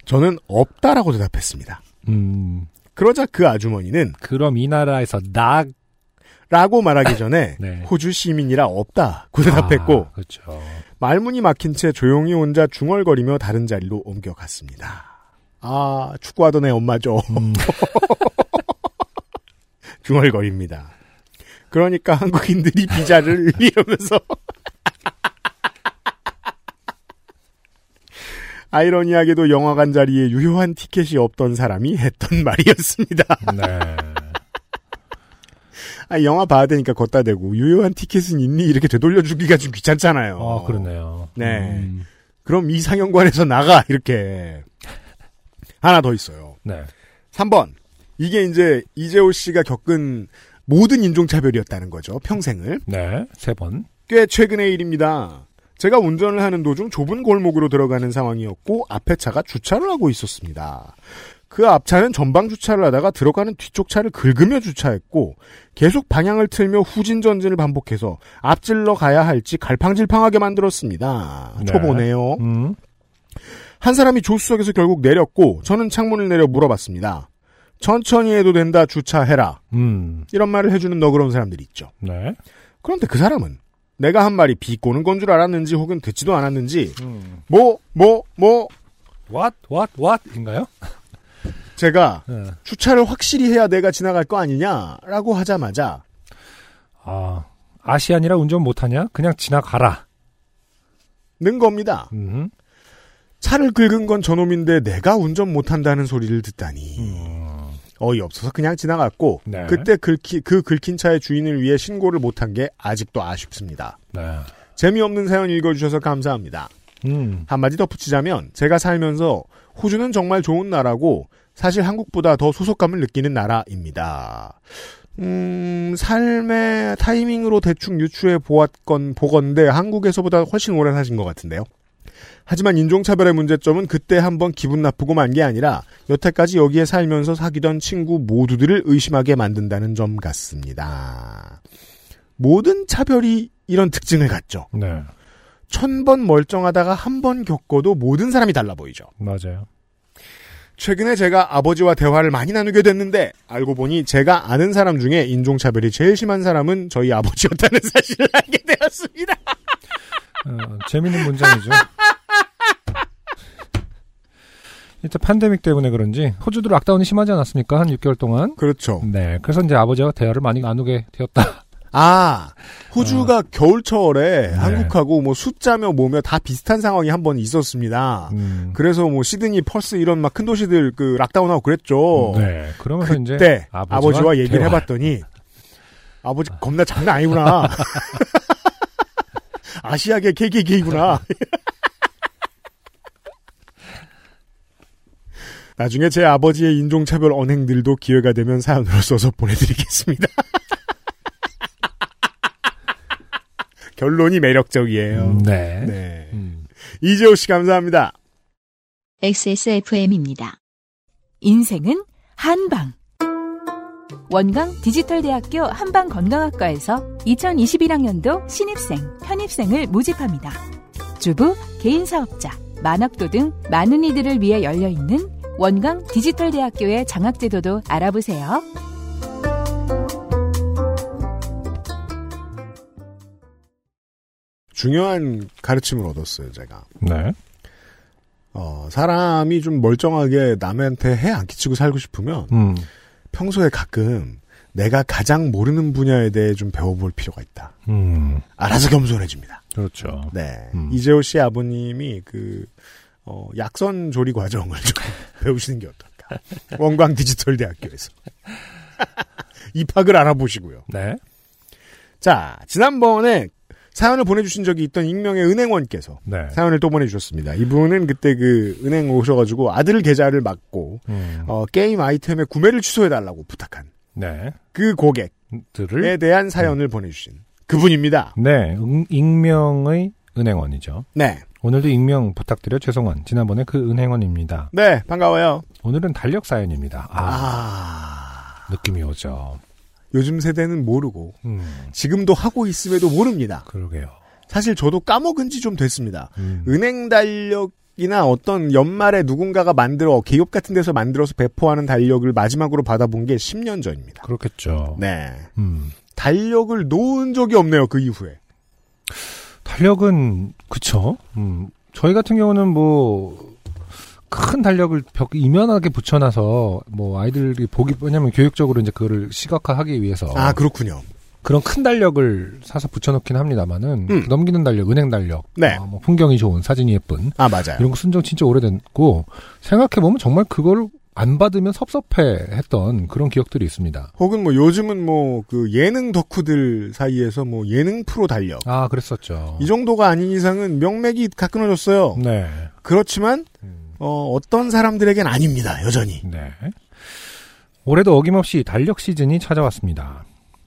저는 없다라고 대답했습니다. 음. 그러자 그 아주머니는 그럼 이 나라에서 낙 라고 말하기 전에 네. 호주 시민이라 없다고 대답했고 아, 그렇죠. 말문이 막힌 채 조용히 혼자 중얼거리며 다른 자리로 옮겨갔습니다. 아 축구하던 애 엄마죠. 음. 중얼거립니다. 그러니까 한국인들이 비자를 이러면서 아이러니하게도 영화관 자리에 유효한 티켓이 없던 사람이 했던 말이었습니다. 네. 아, 영화 봐야 되니까 걷다 대고 유효한 티켓은 있니 이렇게 되돌려 주기가 좀 귀찮잖아요. 아, 그러네요. 네. 음. 그럼 이 상영관에서 나가 이렇게 하나 더 있어요. 네. 3번 이게 이제 이재호 씨가 겪은 모든 인종차별이었다는 거죠. 평생을. 네. 세 번. 꽤 최근의 일입니다. 제가 운전을 하는 도중 좁은 골목으로 들어가는 상황이었고 앞에 차가 주차를 하고 있었습니다. 그 앞차는 전방 주차를 하다가 들어가는 뒤쪽 차를 긁으며 주차했고 계속 방향을 틀며 후진 전진을 반복해서 앞질러 가야 할지 갈팡질팡하게 만들었습니다. 네. 초보네요. 음. 한 사람이 조수석에서 결국 내렸고 저는 창문을 내려 물어봤습니다. 천천히 해도 된다 주차해라. 음. 이런 말을 해주는 너그러운 사람들이 있죠. 네. 그런데 그 사람은 내가 한 말이 비꼬는 건 줄 알았는지 혹은 듣지도 않았는지 음. 뭐 뭐 뭐 What? What? What?인가요? 제가 네. 주차를 확실히 해야 내가 지나갈 거 아니냐라고 하자마자 아, 아시안이라 운전 못하냐? 그냥 지나가라. 는 겁니다. 음. 차를 긁은 건 저놈인데 내가 운전 못한다는 소리를 듣다니 음. 어이없어서 그냥 지나갔고 네. 그때 긁히, 그 긁힌 차의 주인을 위해 신고를 못한 게 아직도 아쉽습니다. 네. 재미없는 사연 읽어주셔서 감사합니다. 음. 한마디 덧붙이자면 제가 살면서 호주는 정말 좋은 나라고 사실 한국보다 더 소속감을 느끼는 나라입니다. 음, 삶의 타이밍으로 대충 유추해 보았건 보건데 한국에서보다 훨씬 오래 사신 것 같은데요. 하지만 인종차별의 문제점은 그때 한번 기분 나쁘고 만 게 아니라 여태까지 여기에 살면서 사귀던 친구 모두들을 의심하게 만든다는 점 같습니다. 모든 차별이 이런 특징을 갖죠. 네. 천 번 멀쩡하다가 한 번 겪어도 모든 사람이 달라 보이죠. 맞아요. 최근에 제가 아버지와 대화를 많이 나누게 됐는데 알고 보니 제가 아는 사람 중에 인종차별이 제일 심한 사람은 저희 아버지였다는 사실을 알게 되었습니다. 어, 재밌는 문장이죠. 일단 팬데믹 때문에 그런지 호주도 락다운이 심하지 않았습니까? 한 6개월 동안. 그렇죠. 네. 그래서 이제 아버지와 대화를 많이 나누게 되었다. 아, 호주가 겨울철에 네. 한국하고 뭐 숫자며 뭐며 다 비슷한 상황이 한 번 있었습니다. 음. 그래서 뭐 시드니, 퍼스 이런 막 큰 도시들 그 락다운하고 그랬죠. 네. 그러면서 이제 그때 아버지와, 얘기를 대화. 해봤더니 아버지 겁나 장난 아니구나. 아시아계 KKK구나. 나중에 제 아버지의 인종차별 언행들도 기회가 되면 사연으로 써서 보내드리겠습니다. 결론이 매력적이에요. 음, 네. 네. 음. 이재호 씨 감사합니다. XSFM입니다. 인생은 한방. 원광 디지털대학교 한방건강학과에서 2021학년도 신입생, 편입생을 모집합니다. 주부, 개인사업자, 만학도 등 많은 이들을 위해 열려있는 원광 디지털대학교의 장학제도도 알아보세요. 중요한 가르침을 얻었어요, 제가. 네. 어, 사람이 좀 멀쩡하게 남한테 해 안 끼치고 살고 싶으면 음. 평소에 가끔 내가 가장 모르는 분야에 대해 좀 배워볼 필요가 있다. 음. 알아서 겸손해집니다. 그렇죠. 네. 음. 이재호 씨 아버님이 그, 어, 약선 조리 과정을 좀 배우시는 게 어떨까. 원광 디지털 대학교에서. 입학을 알아보시고요. 네. 자, 지난번에 사연을 보내주신 적이 있던 익명의 은행원께서 네. 사연을 또 보내주셨습니다. 이분은 그때 그 은행 오셔가지고 아들 계좌를 막고, 음. 어, 게임 아이템의 구매를 취소해달라고 부탁한 네. 그 고객에 들을 대한 사연을 보내주신 그분입니다. 네. 응- 익명의 은행원이죠. 네. 오늘도 익명 부탁드려 죄송한 지난번에 그 은행원입니다. 네, 반가워요. 오늘은 달력 사연입니다. 아, 아, 느낌이 오죠. 요즘 세대는 모르고, 음. 지금도 하고 있음에도 모릅니다. 그러게요. 사실 저도 까먹은 지 좀 됐습니다. 음. 은행 달력이나 어떤 연말에 누군가가 만들어, 기업 같은 데서 만들어서 배포하는 달력을 마지막으로 받아본 게 10년 전입니다. 그렇겠죠. 네. 음. 달력을 놓은 적이 없네요, 그 이후에. 달력은 그쵸. 음. 저희 같은 경우는 뭐 큰 달력을 벽 이면하게 붙여놔서 뭐 아이들이 보기 왜냐면 교육적으로 이제 그거를 시각화하기 위해서 아, 그렇군요. 그런 큰 달력을 사서 붙여놓긴 합니다만은 음. 넘기는 달력, 은행 달력, 네. 어, 뭐 풍경이 좋은 사진이 예쁜 아, 맞아요. 이런 거 쓴 적 진짜 오래됐고 생각해 보면 정말 그걸 안 받으면 섭섭해했던 그런 기억들이 있습니다. 혹은 뭐 요즘은 뭐 그 예능 덕후들 사이에서 뭐 예능 프로 달력. 아 그랬었죠. 이 정도가 아닌 이상은 명맥이 다 끊어졌어요. 네. 그렇지만, 음. 어, 어떤 사람들에겐 아닙니다, 여전히. 네. 올해도 어김없이 달력 시즌이 찾아왔습니다.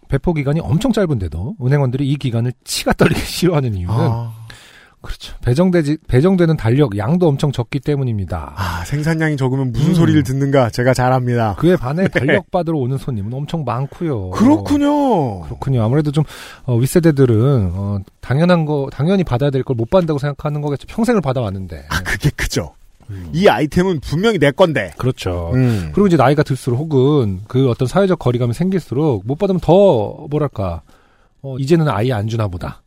배포 기간이 엄청 짧은데도 은행원들이 이 기간을 치가 떨리게 싫어하는 이유는 아, 그렇죠. 배정되지 배정되는 달력 양도 엄청 적기 때문입니다. 아, 생산량이 적으면 무슨 음. 소리를 듣는가 제가 잘 압니다. 그에 반해 달력 받으러 오는 손님은 엄청 많고요. 그렇군요. 그렇군요. 아무래도 좀 어, 윗세대들은 어, 당연한 거 당연히 받아야 될 걸 못 받는다고 생각하는 거겠죠. 평생을 받아왔는데. 아, 그게 크죠. 음. 이 아이템은 분명히 내 건데. 그렇죠. 음. 그리고 이제 나이가 들수록 혹은 그 어떤 사회적 거리감이 생길수록 못 받으면 더 뭐랄까 어, 이제는 아예 안 주나 보다.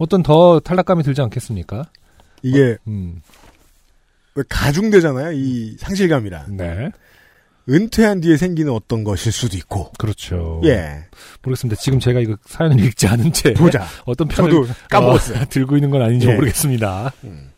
어떤 더 탈락감이 들지 않겠습니까? 이게 음, 왜 가중되잖아요. 이 상실감이란. 네, 은퇴한 뒤에 생기는 어떤 것일 수도 있고. 그렇죠. 예. 모르겠습니다. 지금 제가 이거 사연을 읽지 않은 채 보자. 어떤 편을 저도 까먹었어요. 어, 들고 있는 건 아닌지 예. 모르겠습니다. 음.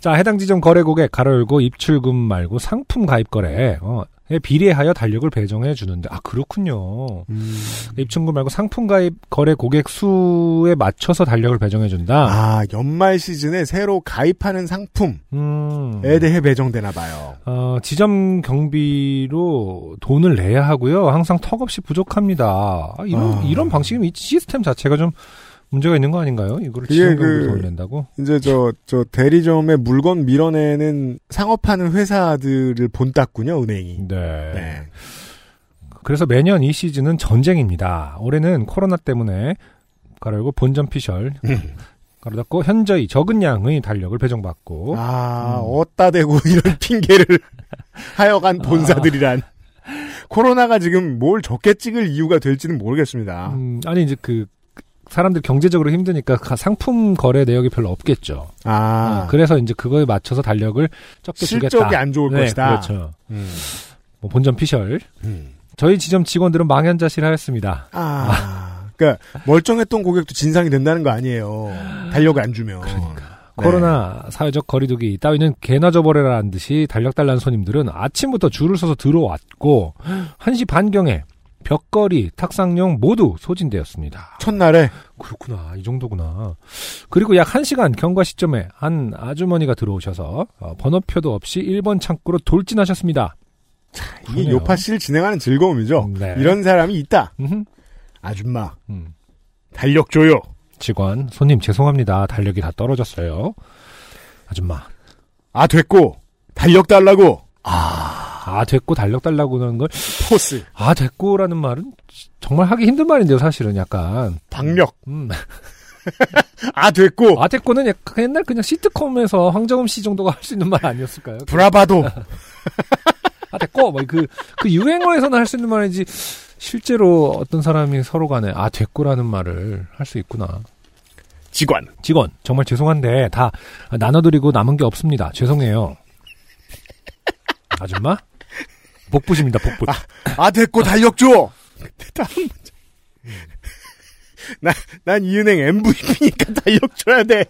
자, 해당 지점 거래 고객 가로 열고 입출금 말고 상품 가입 거래 어, 에 비례하여 달력을 배정해 주는데 아 그렇군요. 음. 입출금 말고 상품 가입 거래 고객 수에 맞춰서 달력을 배정해 준다. 아, 연말 시즌에 새로 가입하는 상품에 음. 대해 배정되나 봐요. 어, 지점 경비로 돈을 내야 하고요. 항상 턱없이 부족합니다. 아, 이런 아. 이런 방식이면 이 시스템 자체가 좀 문제가 있는 거 아닌가요? 이거를 경비로 그- 낸다고? 이제 저, 저 대리점에 물건 밀어내는 상업하는 회사들을 본땄군요, 은행이. 네. 네. 그래서 매년 이 시즌은 전쟁입니다. 올해는 코로나 때문에 가르고 본점 피셜 가로 닫고 현저히 적은 양의 달력을 배정받고 아, 음. 어따 대고 이런 핑계를 하여간 본사들이란. 코로나가 지금 뭘 적게 찍을 이유가 될지는 모르겠습니다. 음, 아니 이제 그 사람들 경제적으로 힘드니까 가- 상품 거래 내역이 별로 없겠죠. 아, 어, 그래서 이제 그거에 맞춰서 달력을 적게 주겠다. 실적이 안 좋을 네, 것이다. 그렇죠. 음. 뭐 본점 피셜. 음. 저희 지점 직원들은 망연자실하였습니다. 아, 그러니까 멀쩡했던 고객도 진상이 된다는 거 아니에요. 달력을 안 주면. 그러니까. 네. 코로나 사회적 거리두기 따위는 개나 줘버려라는 듯이 달력 달라는 손님들은 아침부터 줄을 서서 들어왔고 1시 반경에 벽걸이, 탁상용 모두 소진되었습니다. 첫날에 그렇구나. 이 정도구나. 그리고 약 1시간 경과 시점에 한 아주머니가 들어오셔서 어, 번호표도 없이 1번 창구로 돌진하셨습니다. 이게 그러네요. 요파 씨를 진행하는 즐거움이죠. 네. 이런 사람이 있다. 음흠. 아줌마, 음. 달력 줘요. 직원, 손님 죄송합니다. 달력이 다 떨어졌어요. 아줌마. 아, 됐고, 달력 달라고. 아, 됐고 달력 달라고 하는 걸, 포스, 아, 됐고라는 말은 정말 하기 힘든 말인데요, 사실은 약간. 박력. 음. 아, 됐고, 아, 됐고는 약간 옛날 그냥 시트콤에서 황정음 씨 정도가 할 수 있는 말 아니었을까요? 브라바도. 아, 됐고, 뭐, 그, 그 유행어에서는 할 수 있는 말이지, 실제로 어떤 사람이 서로 간에, 아, 됐고라는 말을 할 수 있구나. 직원. 직원, 정말 죄송한데, 다 나눠드리고 남은 게 없습니다. 죄송해요. 아줌마? 복붙입니다, 복붙. 아, 됐고, 달력 줘. 다음 문제. 나, 난이 은행 MVP니까 달력 줘야 돼.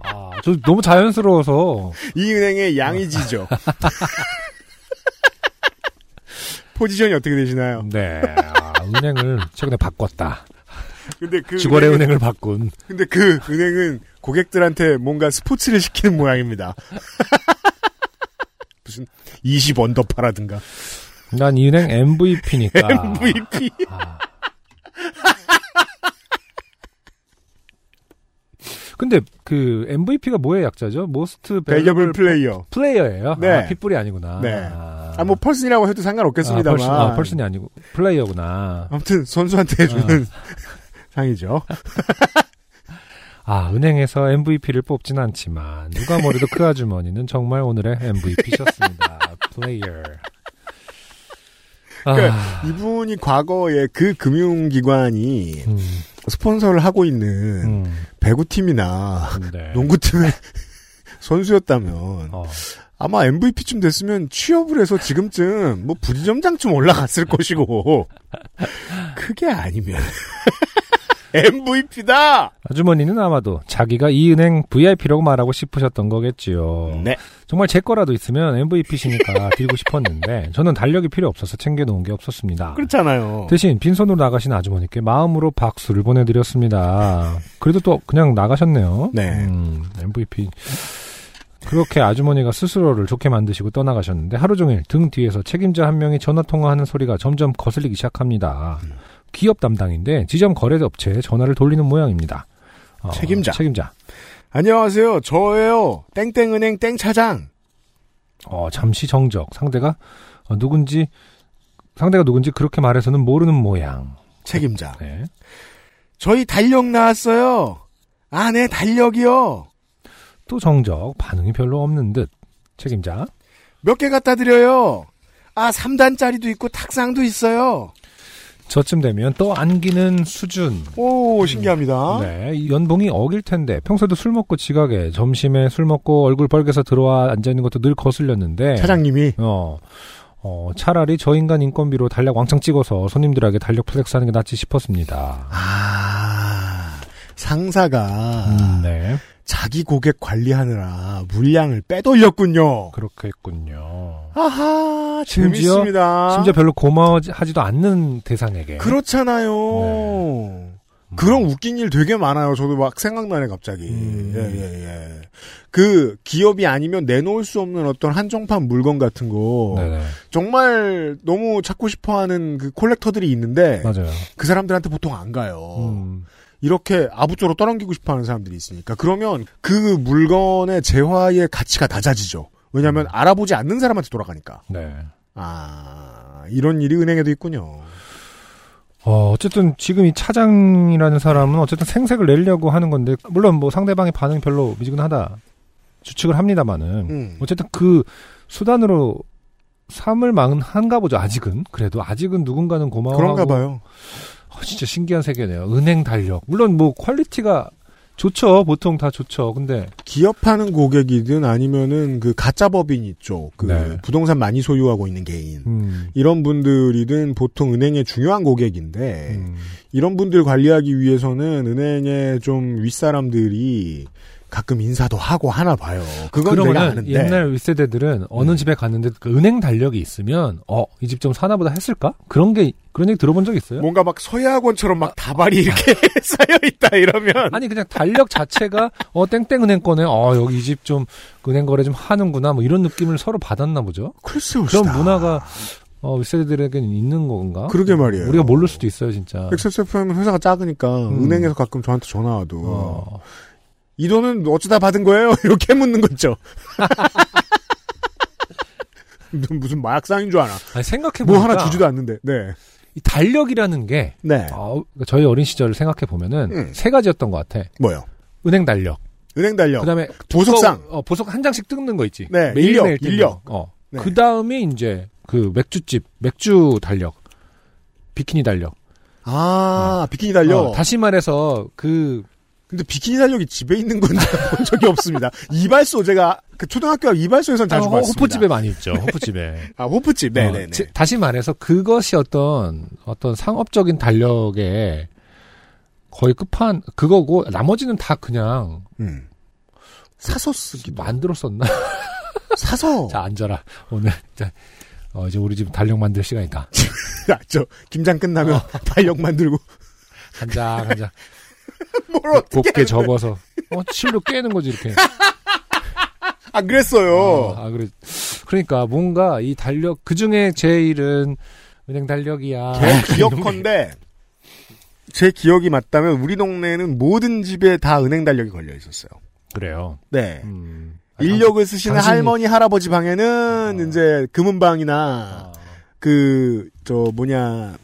아, 저 너무 자연스러워서. 이 은행의 양이지죠. 포지션이 어떻게 되시나요? 네, 아, 은행을 최근에 바꿨다. 근데 그 주거래 은행은- 은행을 바꾼. 근데 그 은행은 고객들한테 뭔가 스포츠를 시키는 모양입니다. 무슨 20 언더파라든가 난이 은행 MVP니까. MVP 아. 근데 그 MVP가 뭐의 약자죠? Most 밸러블 Valuable 플레이어. 플레이어예요. 네. 아, 핏불이 아니구나. 네. 아, 아 뭐 펄슨이라고 해도 상관없겠습니다만. 아, 펄슨, 아, 펄슨이 아니고 플레이어구나. 아무튼 선수한테 해주는 상이죠. 아, 은행에서 MVP를 뽑진 않지만 누가 뭐래도 그 아주머니는 정말 오늘의 MVP셨습니다. 플레이어. 아, 그러니까 이분이 과거에 그 금융기관이 음, 스폰서를 하고 있는 음, 배구팀이나 네. 농구팀의 선수였다면 어, 아마 MVP쯤 됐으면 취업을 해서 지금쯤 뭐 부지점장쯤 올라갔을 것이고 그게 아니면 MVP다. 아주머니는 아마도 자기가 이 은행 VIP라고 말하고 싶으셨던 거겠지요. 네. 정말 제 거라도 있으면 MVP시니까 드리고 싶었는데 저는 달력이 필요 없어서 챙겨놓은 게 없었습니다. 그렇잖아요. 대신 빈손으로 나가신 아주머니께 마음으로 박수를 보내드렸습니다. 그래도 또 그냥 나가셨네요. 네. 음, MVP. 그렇게 아주머니가 스스로를 좋게 만드시고 떠나가셨는데 하루 종일 등 뒤에서 책임자 한 명이 전화 통화하는 소리가 점점 거슬리기 시작합니다. 기업 담당인데 지점 거래 업체에 전화를 돌리는 모양입니다. 어, 책임자. 책임자. 안녕하세요. 저예요. 땡땡은행 땡차장. 어, 잠시 정적. 상대가 어, 누군지 상대가 누군지 그렇게 말해서는 모르는 모양. 책임자. 네. 저희 달력 나왔어요. 아, 네, 달력이요. 또 정적. 반응이 별로 없는 듯. 책임자. 몇 개 갖다 드려요. 아, 3단짜리도 있고 탁상도 있어요. 저쯤 되면 또 안기는 수준. 오, 신기합니다. 네, 이 연봉이 억일 텐데 평소에도 술 먹고 지각에 점심에 술 먹고 얼굴 벌게서 들어와 앉아 있는 것도 늘 거슬렸는데 차장님이 어, 어 차라리 저 인간 인건비로 달력 왕창 찍어서 손님들에게 달력 flex 하는 게 낫지 싶었습니다. 아, 상사가 음, 네, 자기 고객 관리하느라 물량을 빼돌렸군요. 그렇겠군요. 아하, 재밌습니다. 심지어 별로 고마워하지도 않는 대상에게. 그렇잖아요. 음. 그런 웃긴 일 되게 많아요. 저도 막 생각나네 갑자기. 음. 예, 예, 예. 그 기업이 아니면 내놓을 수 없는 어떤 한정판 물건 같은 거 네네, 정말 너무 찾고 싶어하는 그 콜렉터들이 있는데 맞아요. 그 사람들한테 보통 안 가요. 음, 이렇게 아부쪼로 떠넘기고 싶어하는 사람들이 있으니까 그러면 그 물건의 재화의 가치가 낮아지죠. 왜냐하면 알아보지 않는 사람한테 돌아가니까. 네. 아 이런 일이 은행에도 있군요. 어, 어쨌든 지금 이 차장이라는 사람은 어쨌든 생색을 내려고 하는 건데, 물론 뭐 상대방의 반응이 별로 미지근하다 추측을 합니다만은, 음. 어쨌든 그 수단으로 삼을 만한가 보죠, 아직은. 그래도 아직은 누군가는 고마워하고. 그런가 봐요. 어, 진짜 신기한 세계네요. 은행 달력. 물론 뭐 quality가 좋죠. 보통 다 좋죠. 근데, 기업하는 고객이든 아니면은 그 가짜 법인 있죠. 그 네. 부동산 많이 소유하고 있는 개인. 음, 이런 분들이든 보통 은행의 중요한 고객인데 음, 이런 분들 관리하기 위해서는 은행의 좀 윗사람들이 가끔 인사도 하고 하나 봐요. 그건 내가 아는데. 옛날 윗세대들은 어느 음. 집에 갔는데 그 은행 달력이 있으면 어 이 집 좀 사나보다 했을까? 그런 게 그런 얘기 들어본 적 있어요? 뭔가 막 서예학원처럼 막 다발이 이렇게 쌓여 있다 이러면 아니 그냥 달력 자체가 어 땡땡 은행 거네. 어 여기 이 집 좀 은행 거래 좀 하는구나. 뭐 이런 느낌을 서로 받았나 보죠. 글쎄요. 그런 문화가 어 윗세대들에게는 있는 건가? 그러게 말이에요. 우리가 모를 수도 있어요, 진짜. XSFM은 회사가 작으니까 음. 은행에서 가끔 저한테 전화 와도 어, 이 돈은 어쩌다 받은 거예요? 이렇게 묻는 거 있죠. 무슨- 마약상인 줄 아나. 아니 생각해 뭐 보니까 하나 주지도 않는데. 네. 이 달력이라는 게 네. 어, 저희 어린 시절을 생각해 보면은 음. 세 가지였던 것 같아. 뭐요? 은행 달력. 은행 달력. 그 다음에 보석상. 두꺼운- 어, 보석 한 장씩 뜯는 거 있지. 네, 매일 인력, 매일 인력. 거. 어. 네. 그 다음에 이제 그 맥주집 맥주 달력, 비키니 달력. 아, 비키니 달력. 어, 다시 말해서 그 근데 비키니 달력이 집에 있는 건 본 적이 없습니다. 이발소 제가 그 초등학교 앞 이발소에선 자주 어, 봤습니다. 호프집에 많이 있죠. 호프집에. 아, 호프집. 네, 어, 네, 네. 지- 다시 말해서 그것이 어떤 어떤 상업적인 달력의 거의 끝판 그거고 나머지는 다 그냥 음. 사서 쓰기도 만들어 썼나? 사서 자 앉아라 오늘 자, 어, 이제 우리 집 달력 만들 시간이다. 아, 저 김장 끝나면 어. 달력 만들고 한장 한장 뭘 곱게 접어서 어 실로 깨는 거지 이렇게. 아 그랬어요. 어, 아 그래. 그러니까 뭔가 이 달력 그 중에 제일은 은행 달력이야. 제 기억컨대 제 기억이 맞다면 우리 동네에는 모든 집에 다 은행 달력이 걸려 있었어요. 그래요. 네. 음. 아, 인력을 쓰시는 당신이- 할머니 할아버지 방에는 어. 이제 금은방이나 아, 그저 뭐냐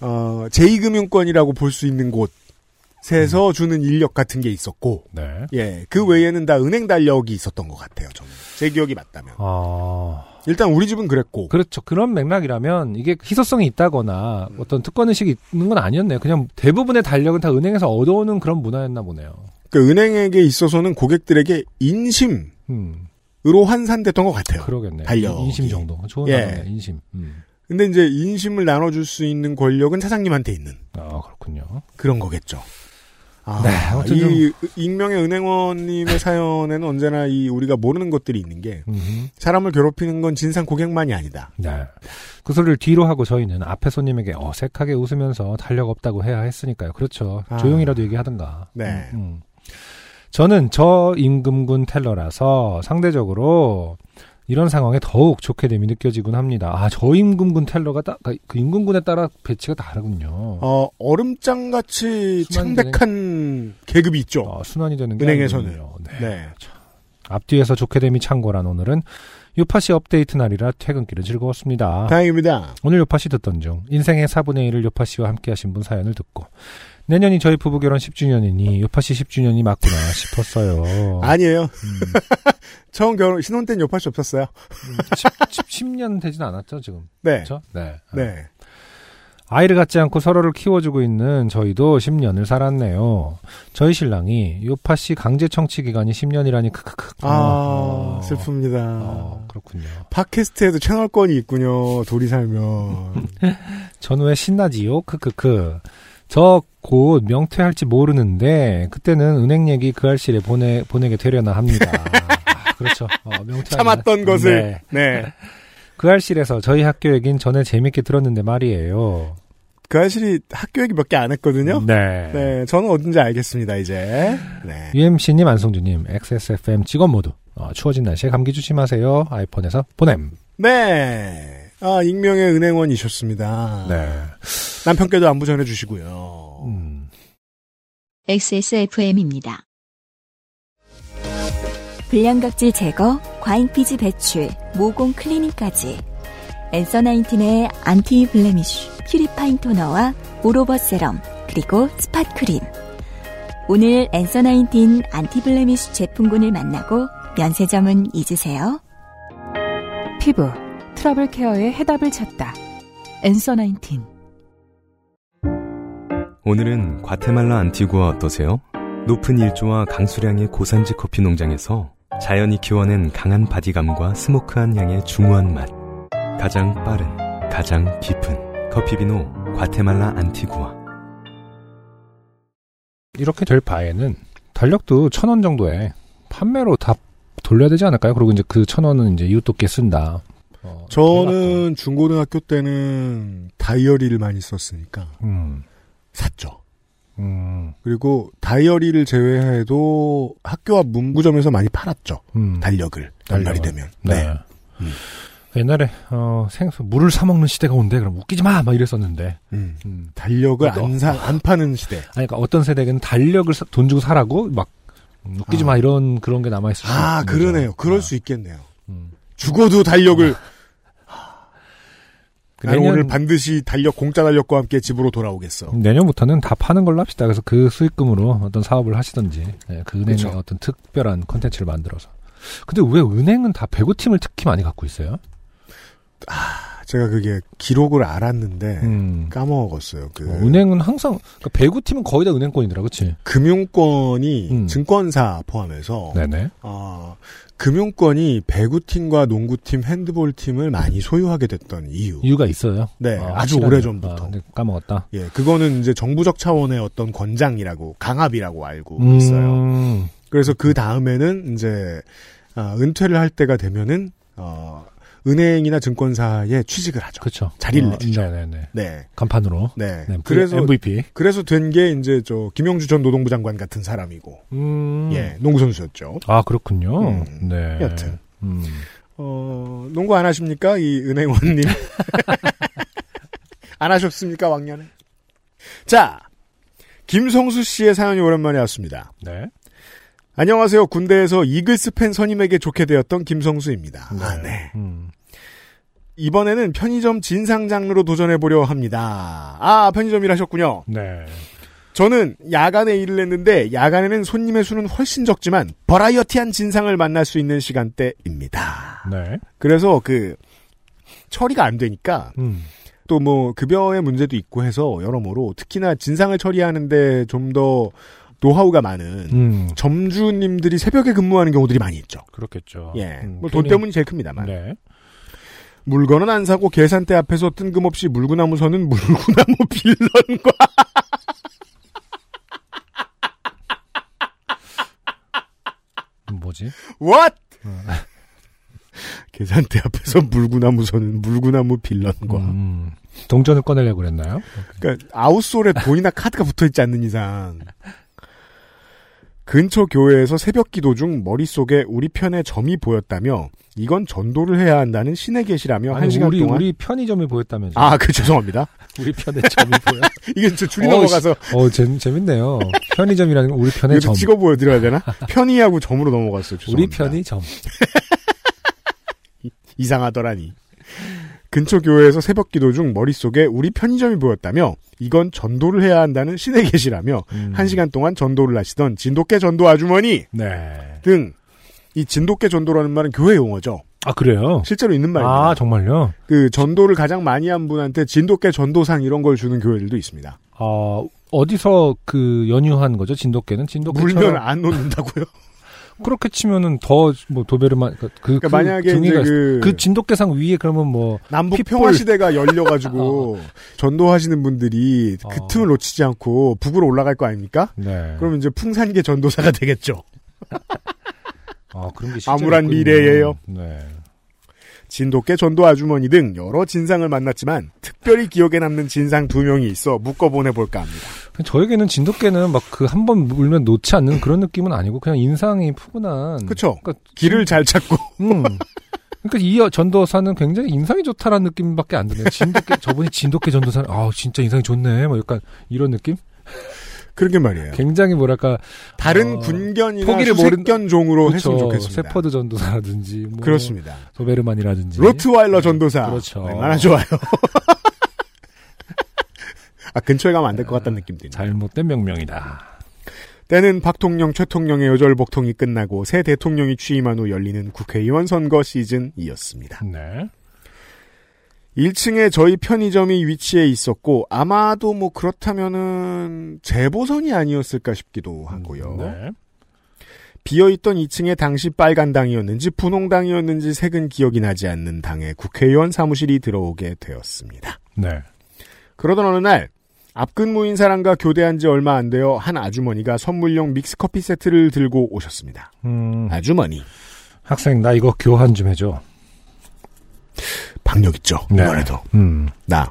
어 제2금융권이라고 볼 수 있는 곳 에서 음. 주는 인력 같은 게 있었고 네. 예 그 외에는 다 은행 달력이 있었던 것 같아요 저는 제 기억이 맞다면 아 일단 우리 집은 그랬고 그렇죠. 그런 맥락이라면 이게 희소성이 있다거나 음. 어떤 특권 의식이 있는 건 아니었네요. 그냥 대부분의 달력은 다 은행에서 얻어오는 그런 문화였나 보네요. 그 은행에게 있어서는 고객들에게 인심으로 음, 환산됐던 것 같아요. 그러겠네요. 달력이. 인심 정도. 좋은 예. 단어네. 인심. 음. 근데 이제 인심을 나눠줄 수 있는 권력은 사장님한테 있는 아 그렇군요. 그런 거겠죠. 아, 네, 이 익명의 은행원님의 사연에는 언제나 이 우리가 모르는 것들이 있는 게. 사람을 괴롭히는 건 진상 고객만이 아니다. 네. 그 소리를 뒤로 하고 저희는 앞에 손님에게 어색하게 웃으면서 달력 없다고 해야 했으니까요. 그렇죠. 아. 조용히라도 얘기하든가. 네. 음, 음. 저는 저 임금군 텔러라서 상대적으로 이런 상황에 더욱 좋게 됨이 느껴지곤 합니다. 아, 저임금군 텔러가 딱, 그 임금군에 따라 배치가 다르군요. 어, 얼음장 같이 순환 창백한 계급이 있죠. 어, 순환이 되는 게 은행에서는. 네. 네. 앞뒤에서 좋게 됨이 창고란 오늘은 요파시 업데이트 날이라 퇴근길은 즐거웠습니다. 다행입니다. 오늘 요파시 듣던 중 인생의 4분의 1을 요파시와 함께 하신 분 사연을 듣고 내년이 저희 부부 결혼 10주년이니 요파시 10주년이 맞구나 싶었어요. 아니에요. 음, 처음 결혼, 신혼 때는 욕할 수 없었어요. 10, 년 되진 않았죠, 지금. 네. 그렇죠? 네. 네. 아이를 갖지 않고 서로를 키워주고 있는 저희도 10년을 살았네요. 저희 신랑이 요파시 강제 청취 기간이 10년이라니 크크크. 아, 어, 슬픕니다. 어, 그렇군요. 팟캐스트에도 채널권이 있군요. 둘이 살면. 전왜 신나지요? 크크크. 저 곧 명퇴할지 모르는데 그때는 은행 얘기 그 알실에 보내 보내게 되려나 합니다. 아, 그렇죠. 어, 명퇴 참았던 것을. 네. 네. 그 알실에서 저희 학교 얘긴 전에 재밌게 들었는데 말이에요. 그 아실이 학교 얘기 몇 개 안 했거든요. 네. 네, 저는 어딘지 알겠습니다, 이제. 네. UMC님, 안성주님, XSFM 직원 모두 어, 추워진 날씨에 감기 조심하세요. 아이폰에서 보냄. 네. 아, 익명의 은행원이셨습니다. 네. 남편께도 안부 전해주시고요. 음. XSFM입니다. 불량각질 제거, 과잉피지 배출, 모공 클리닝까지. Answer Nineteen의 anti blemish, purifine 토너와 all over serum, 그리고 spot 크림. 오늘 Answer Nineteen anti blemish 제품군을 만나고 면세점은 잊으세요. 피부 트러블 케어의 해답을 찾다. Answer Nineteen. 오늘은 과테말라 안티구아 어떠세요? 높은 일조와 강수량의 고산지 커피 농장에서 자연이 키워낸 강한 바디감과 smoke한 향의 중후한 맛. 가장 빠른, 가장 깊은 커피 비노 과테말라 안티구아. 이렇게 될 바에는 달력도 천 원 정도에 판매로 다 돌려야 되지 않을까요? 그리고 이제 그 천 원은 이제 이웃돕기에 쓴다. 어, 저는 중고등학교 때는 다이어리를 많이 썼으니까 음, 샀죠. 음, 그리고 다이어리를 제외해도 학교 앞 문구점에서 많이 팔았죠. 음. 달력을 달력을. 되면. 네. 네. 음. 옛날에 어, 생수 물을 사 먹는 시대가 온대. 그럼 웃기지 마, 막 이랬었는데. 음. 음. 달력을 너- 안 사, 안 파는 시대. 아니, 그러니까 어떤 세대는 달력을 사- 돈 주고 사라고 막 음, 웃기지 아. 마 이런 그런 게 남아 있을 수 아, 그러네요. 거죠. 그럴 아, 수 있겠네요. 음. 죽어도 달력을. 그 나는 내년- 오늘 반드시 달력, 공짜 달력과 함께 집으로 돌아오겠어. 내년부터는 다 파는 걸로 합시다. 그래서 그 수익금으로 어떤 사업을 하시든지, 네, 그 은행에 그쵸. 어떤 특별한 컨텐츠를 만들어서. 근데 왜 은행은 다 배구팀을 특히 많이 갖고 있어요? 제가 그게 기록을 알았는데, 음. 까먹었어요. 그, 어, 은행은 항상 그러니까 배구 팀은 거의 다 은행권이더라, 그렇지? 금융권이 음. 증권사 포함해서, 네네. 어, 금융권이 배구 팀과 농구 팀, 핸드볼 팀을 많이 소유하게 됐던 이유. 이유가 있어요. 네, 어, 아주 확실하네. 오래 전부터. 아, 근데 까먹었다. 예, 그거는 이제 정부적 차원의 어떤 권장이라고, 강압이라고 알고 있어요. 음, 그래서 그 다음에는 이제, 아, 은퇴를 할 때가 되면은, 어, 은행이나 증권사에 취직을 하죠. 그렇죠. 자리를 내주죠. 네네네. 네. 간판으로. 네. 네, 그래서, MVP. 그래서 된 게 이제 저, 김영주 전 노동부 장관 같은 사람이고, 음. 예, 농구 선수였죠. 아 그렇군요. 음, 네. 여튼. 음. 어, 농구 안 하십니까? 이 은행원님. 안 하셨습니까, 왕년에? 자, 김성수 씨의 사연이 오랜만에 왔습니다. 네. 안녕하세요. 군대에서 이글스 팬 선임에게 좋게 되었던 김성수입니다. 아, 네. 음. 이번에는 편의점 진상 장르로 도전해보려 합니다. 아, 편의점 일하셨군요. 네. 저는 야간에 일을 했는데 야간에는 손님의 수는 훨씬 적지만 버라이어티한 진상을 만날 수 있는 시간대입니다. 네. 그래서 그 처리가 안 되니까 음. 또뭐 급여의 문제도 있고 해서 여러모로 특히나 진상을 처리하는데 좀 더 노하우가 많은 음. 점주님들이 새벽에 근무하는 경우들이 많이 있죠. 그렇겠죠. 예, 음, 뭐돈 괜히- 때문이 제일 큽니다만. 네. 물건은 안 사고 계산대 앞에서 뜬금없이 물구나무 서는 물구나무 빌런과 뭐지? What? 계산대 앞에서 물구나무 서는 물구나무 빌런과 음. 동전을 꺼내려고 그랬나요? 그러니까 아웃솔에 돈이나 카드가 붙어 있지 않는 이상 근처 교회에서 새벽 기도 중 머릿속에 우리 편의 점이 보였다며 이건 전도를 해야 한다는 신의 계시라며 한 아니, 시간 우리 동안 우리 편의점이 보였다면서. 아, 그 죄송합니다. 우리 편의 점이 보여. 이게 저 줄이 어, 넘어가서 어, 재, 재밌네요. 편의점이라는 건 우리 편의 점. 찍어 보여드려야 되나? 편의하고 점으로 넘어갔어요. 우리 죄송합니다. 편의 점. 이상하더라니. 근처 교회에서 새벽 기도 중 머릿속에 우리 편의점이 보였다며 이건 전도를 해야 한다는 신의 계시라며 음. 한 시간 동안 전도를 하시던 진돗개 전도 아주머니 네. 등 이 진돗개 전도라는 말은 교회 용어죠. 아 그래요? 실제로 있는 말입니다. 아 정말요? 그 전도를 가장 많이 한 분한테 진돗개 전도상 이런 걸 주는 교회들도 있습니다. 어 어디서 그 연유한 거죠? 진돗개는 진돗개처럼 물면 안 놓는다고요? 그렇게 치면은 더 뭐 도베르만 그, 그, 그러니까 그 만약에 이제 그, 그 진돗개상 위에 그러면 뭐 남북 핏불. 평화 시대가 열려가지고 전도하시는 분들이 그 어. 틈을 놓치지 않고 북으로 올라갈 거 아닙니까? 네. 그럼 이제 풍산계 전도사가 되겠죠. 아 그런 게 암울한. 미래예요. 네. 진돗개 전도 아주머니 등 여러 진상을 만났지만 특별히 기억에 남는 진상 두 명이 있어 묶어 보내 볼까 합니다. 저에게는 진돗개는 막 그 한 번 물면 놓지 않는 그런 느낌은 아니고 그냥 인상이 푸근한. 그쵸? 그러니까 길을 잘 찾고 음. 그러니까 이 전도사는 굉장히 인상이 좋다라는 느낌밖에 안 드네요. 진돗개 저분이 진돗개 전도사 아 진짜 인상이 좋네. 뭐 약간 이런 느낌? 그런 게 말이에요. 굉장히 뭐랄까 다른 어, 군견이나 포기를 수색견 종으로 그쵸, 했으면 좋겠습니다. 세퍼드 전도사라든지 뭐 그렇습니다. 도베르만이라든지 로트와일러 전도사 그렇죠. 얼마나 좋아요. 아 근처에 가면 안 될 것 같다는 느낌도 있네요. 잘못된 명명이다. 때는 박통령, 최통령의 여절복통이 끝나고 새 대통령이 취임한 후 열리는 국회의원 선거 시즌이었습니다. 네. 1층에 저희 편의점이 위치해 있었고 아마도 뭐 그렇다면은 재보선이 아니었을까 싶기도 하고요. 네. 비어있던 2층에 당시 빨간 당이었는지 분홍당이었는지 색은 기억이 나지 않는 당의 국회의원 사무실이 들어오게 되었습니다. 네. 그러던 어느 날 앞근무인 사람과 교대한 지 얼마 안 되어 한 아주머니가 선물용 믹스커피 세트를 들고 오셨습니다. 음, 아주머니. 학생 나 이거 교환 좀 해줘. 박력 있죠. 네. 이번에도. 음, 나.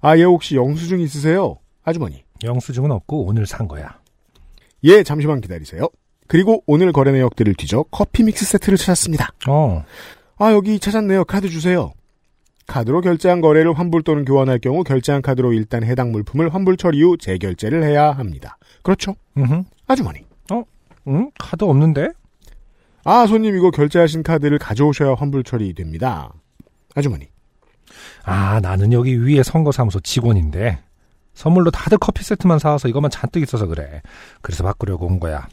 아, 얘 혹시 영수증 있으세요? 아주머니. 영수증은 없고 오늘 산 거야. 예, 잠시만 기다리세요. 그리고 오늘 거래 내역들을 뒤져 커피 믹스 세트를 찾았습니다. 어, 아, 여기 찾았네요. 카드 주세요. 카드로 결제한 거래를 환불 또는 교환할 경우 결제한 카드로 일단 해당 물품을 환불 처리 후 재결제를 해야 합니다. 그렇죠? 음, 아주머니. 응? 카드 없는데? 아, 손님 이거 결제하신 카드를 가져오셔야 환불 처리됩니다. 아주머니. 아, 나는 여기 위에 선거사무소 직원인데 선물로 다들 커피 세트만 사와서 이것만 잔뜩 있어서 그래. 그래서 바꾸려고 온 거야.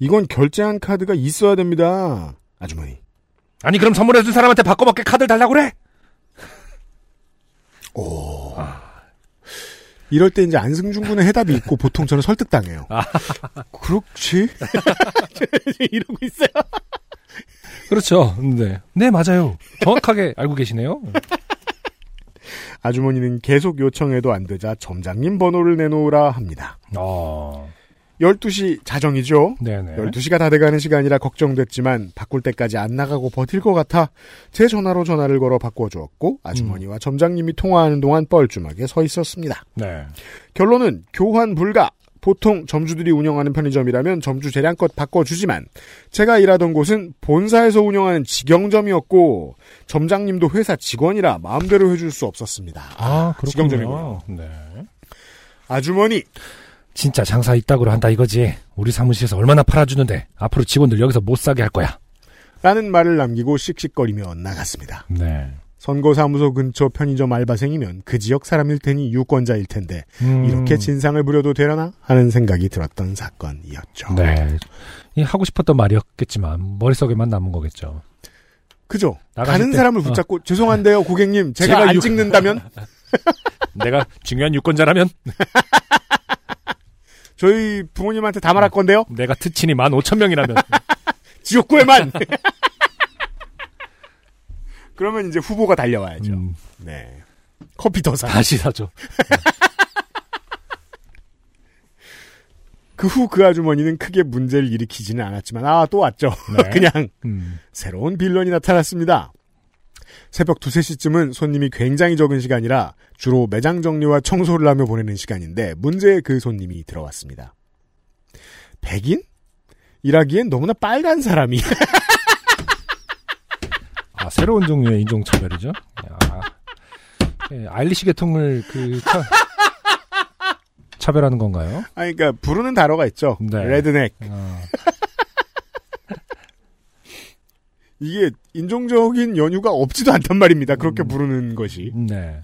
이건 결제한 카드가 있어야 됩니다. 아주머니. 아니 그럼 선물해준 사람한테 바꿔먹게 카드를 달라고 그래? 오. 이럴 때 이제 안승준 군의 해답이 있고 보통 저는 설득당해요. 그렇지? 이러고 있어요. 그렇죠. 네. 네, 맞아요. 정확하게 알고 계시네요. 아주머니는 계속 요청해도 안 되자 점장님 번호를 내놓으라 합니다. 어, 12시 자정이죠? 네네. 12시가 다 돼가는 시간이라 걱정됐지만 바꿀 때까지 안 나가고 버틸 것 같아 제 전화로 전화를 걸어 바꿔주었고 아주머니와 점장님이 통화하는 동안 뻘쭘하게 서 있었습니다. 네. 결론은 교환 불가. 보통 점주들이 운영하는 편의점이라면 점주 재량껏 바꿔주지만 제가 일하던 곳은 본사에서 운영하는 직영점이었고 점장님도 회사 직원이라 마음대로 해줄 수 없었습니다. 아, 그렇군요. 직영점이군요. 네. 아주머니 진짜 장사 이따구로 한다 이거지. 우리 사무실에서 얼마나 팔아주는데 앞으로 직원들 여기서 못 사게 할 거야. 라는 말을 남기고 씩씩거리며 나갔습니다. 네. 선거사무소 근처 편의점 알바생이면 그 지역 사람일 테니 유권자일 텐데 음, 이렇게 진상을 부려도 되려나 하는 생각이 들었던 사건이었죠. 네. 이 하고 싶었던 말이었겠지만 머릿속에만 남은 거겠죠. 그죠? 가는 때, 사람을 어. 붙잡고 죄송한데요 고객님 제가, 안 유- 찍는다면 내가 중요한 유권자라면 저희 부모님한테 다 말할 건데요 내가 특친이 만 오천 명이라면 지역구에만 그러면 이제 후보가 달려와야죠. 음, 네. 커피 더 사. 다시 사죠. 그후그 아주머니는 크게 문제를 일으키지는 않았지만 아 또 왔죠. 네. 그냥 음, 새로운 빌런이 나타났습니다. 새벽 2, 3시쯤은 손님이 굉장히 적은 시간이라 주로 매장 정리와 청소를 하며 보내는 시간인데 문제의 그 손님이 들어왔습니다. 백인? 일하기엔 너무나 빨간 사람이 아 새로운 종류의 인종 차별이죠. 야, 예, 아일리시 계통을 그 차, 차별하는 건가요? 아니 그러니까 부르는 단어가 있죠. 네. 레드넥. 어, 이게 인종적인 연유가 없지도 않단 말입니다. 그렇게 음. 부르는 것이. 네.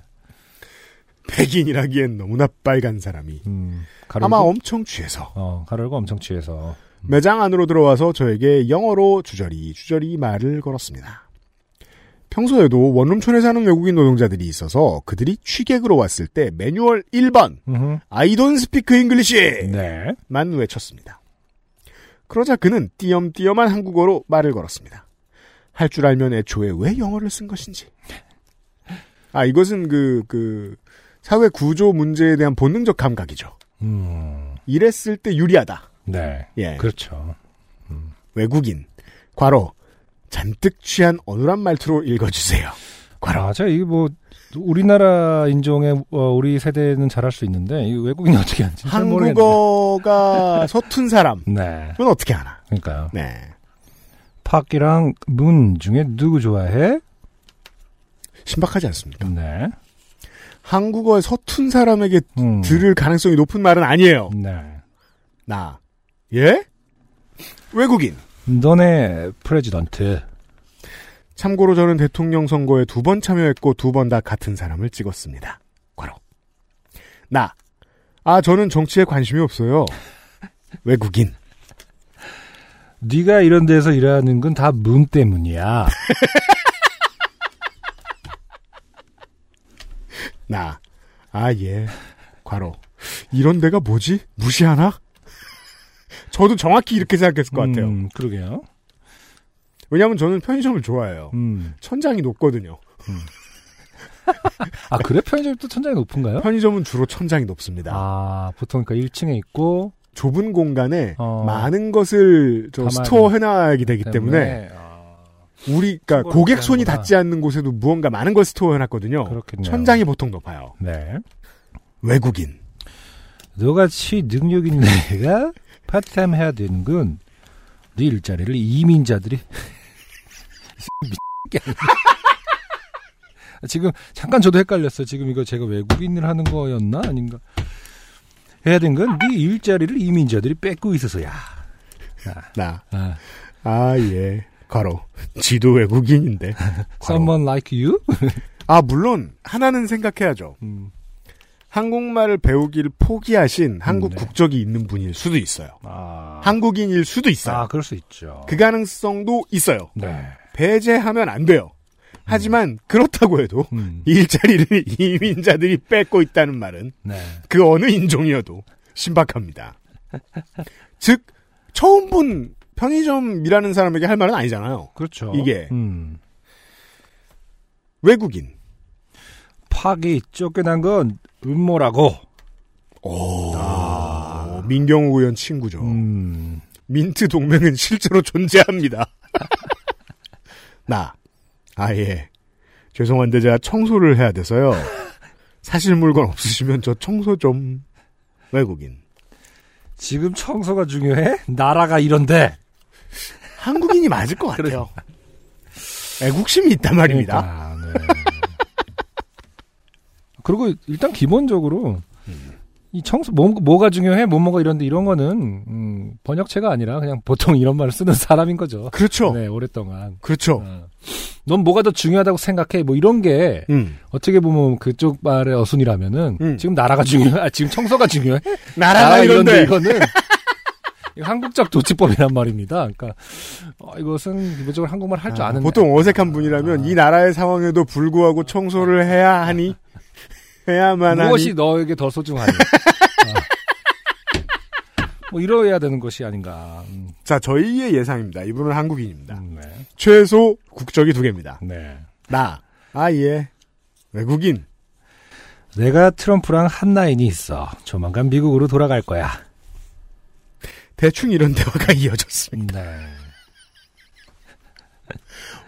백인이라기엔 너무나 빨간 사람이. 음, 아마 엄청 취해서 어, 가르고 엄청 취해서. 매장 안으로 들어와서 저에게 영어로 주저리 주저리 말을 걸었습니다. 평소에도 원룸촌에 사는 외국인 노동자들이 있어서 그들이 취객으로 왔을 때 매뉴얼 1번 음흠. I don't speak English 네. 만 외쳤습니다. 그러자 그는 띄엄띄엄한 한국어로 말을 걸었습니다. 할 줄 알면 애초에 왜 영어를 쓴 것인지. 아, 이것은 그, 그, 사회 구조 문제에 대한 본능적 감각이죠. 음, 이랬을 때 유리하다. 네. 예. 그렇죠. 외국인. 과로. 잔뜩 취한 어눌한 말투로 읽어주세요. 과로. 맞아. 이게 뭐, 우리나라 인종의, 어, 우리 세대는 잘할 수 있는데, 이 외국인이 어떻게 하는지. 한국어가 서툰 사람. 네. 그건 어떻게 하나. 그러니까요. 네. 팍이랑 문 중에 누구 좋아해? 신박하지 않습니까? 네. 한국어의 서툰 사람에게 음. 들을 가능성이 높은 말은 아니에요. 네. 나. 예? 외국인. 너네 president. 참고로 저는 대통령 선거에 두 번 참여했고 두 번 다 같은 사람을 찍었습니다. 괄호. 나. 아, 저는 정치에 관심이 없어요. 외국인. 네가 이런 데서 일하는 건 다 문 때문이야. 나. 아, 예. 과로. 이런 데가 뭐지? 무시하나? 저도 정확히 이렇게 생각했을 것 같아요. 음, 그러게요. 왜냐하면 저는 편의점을 좋아해요. 음. 천장이 높거든요. 아, 그래? 편의점이 또 천장이 높은가요? 편의점은 주로 천장이 높습니다. 아, 보통 그러니까 1층에 있고 좁은 공간에 어. 많은 것을 저 store 해놔야 되기 때문에 아, 우리 그러니까 고객 손이 하는구나. 닿지 않는 곳에도 무언가 많은 걸 store 해놨거든요. 그렇겠네요. 천장이 보통 높아요. 네. 외국인. 너같이 능력 있는 애가 파트타임 해야 되는 건 네 일자리를 이민자들이. 지금 잠깐 저도 헷갈렸어. 지금 이거 제가 외국인을 하는 거였나 아닌가? 해야 된 건 네 일자리를 이민자들이 뺏고 있어서야. 나. 아, 아, 예. 과로. 지도 외국인인데. someone like you? 아, 물론, 하나는 생각해야죠. 음, 한국말을 배우기를 포기하신 한국 네. 국적이 있는 분일 수도 있어요. 아, 한국인일 수도 있어요. 아, 그럴 수 있죠. 그 가능성도 있어요. 네. 배제하면 안 돼요. 하지만 그렇다고 해도 음, 일자리를 이민자들이 뺏고 있다는 말은 네. 그 어느 인종이어도 신박합니다. 즉 처음 본 편의점 일하는 사람에게 할 말은 아니잖아요. 그렇죠. 이게. 음. 외국인. 파기 쫓겨난 건 음모라고. 오, 민경우 의원 친구죠. 음, 민트 동맹은 실제로 존재합니다. 나, 아예. 죄송한데 제가 청소를 해야 돼서요. 사실 물건 없으시면 저 청소 좀. 외국인. 지금 청소가 중요해? 나라가 이런데. 한국인이 맞을 것 같아요. 애국심이 있단 말입니다. 그러니까, 네. 그리고 일단 기본적으로 이 청소 뭐, 뭐가 중요해? 뭐 뭐가 이런데 이런 거는 음, 번역체가 아니라 그냥 보통 이런 말을 쓰는 사람인 거죠. 그렇죠. 네, 오랫동안. 그렇죠. 어. 넌 뭐가 더 중요하다고 생각해? 뭐 이런 게 음. 어떻게 보면 그쪽 말의 어순이라면은 음. 지금 나라가 중요해? 아, 지금 청소가 중요해? 나라가 이런데. 이거는 이거 한국적 도치법이란 말입니다. 그러니까 어, 이것은 기본적으로 한국말 할줄 아, 아는 보통 어색한 분이라면 아. 이 나라의 상황에도 불구하고 청소를 해야 하니 해야만 무엇이 하니 너에게 더 소중하니? 어. 뭐 이러해야 되는 것이 아닌가. 음, 자 저희의 예상입니다. 이분은 한국인입니다. 음, 네. 최소 국적이 두 개입니다. 네. 나 아예 외국인 내가 트럼프랑 한 라인이 있어. 조만간 미국으로 돌아갈 거야. 대충 이런 대화가 이어졌습니다. 네.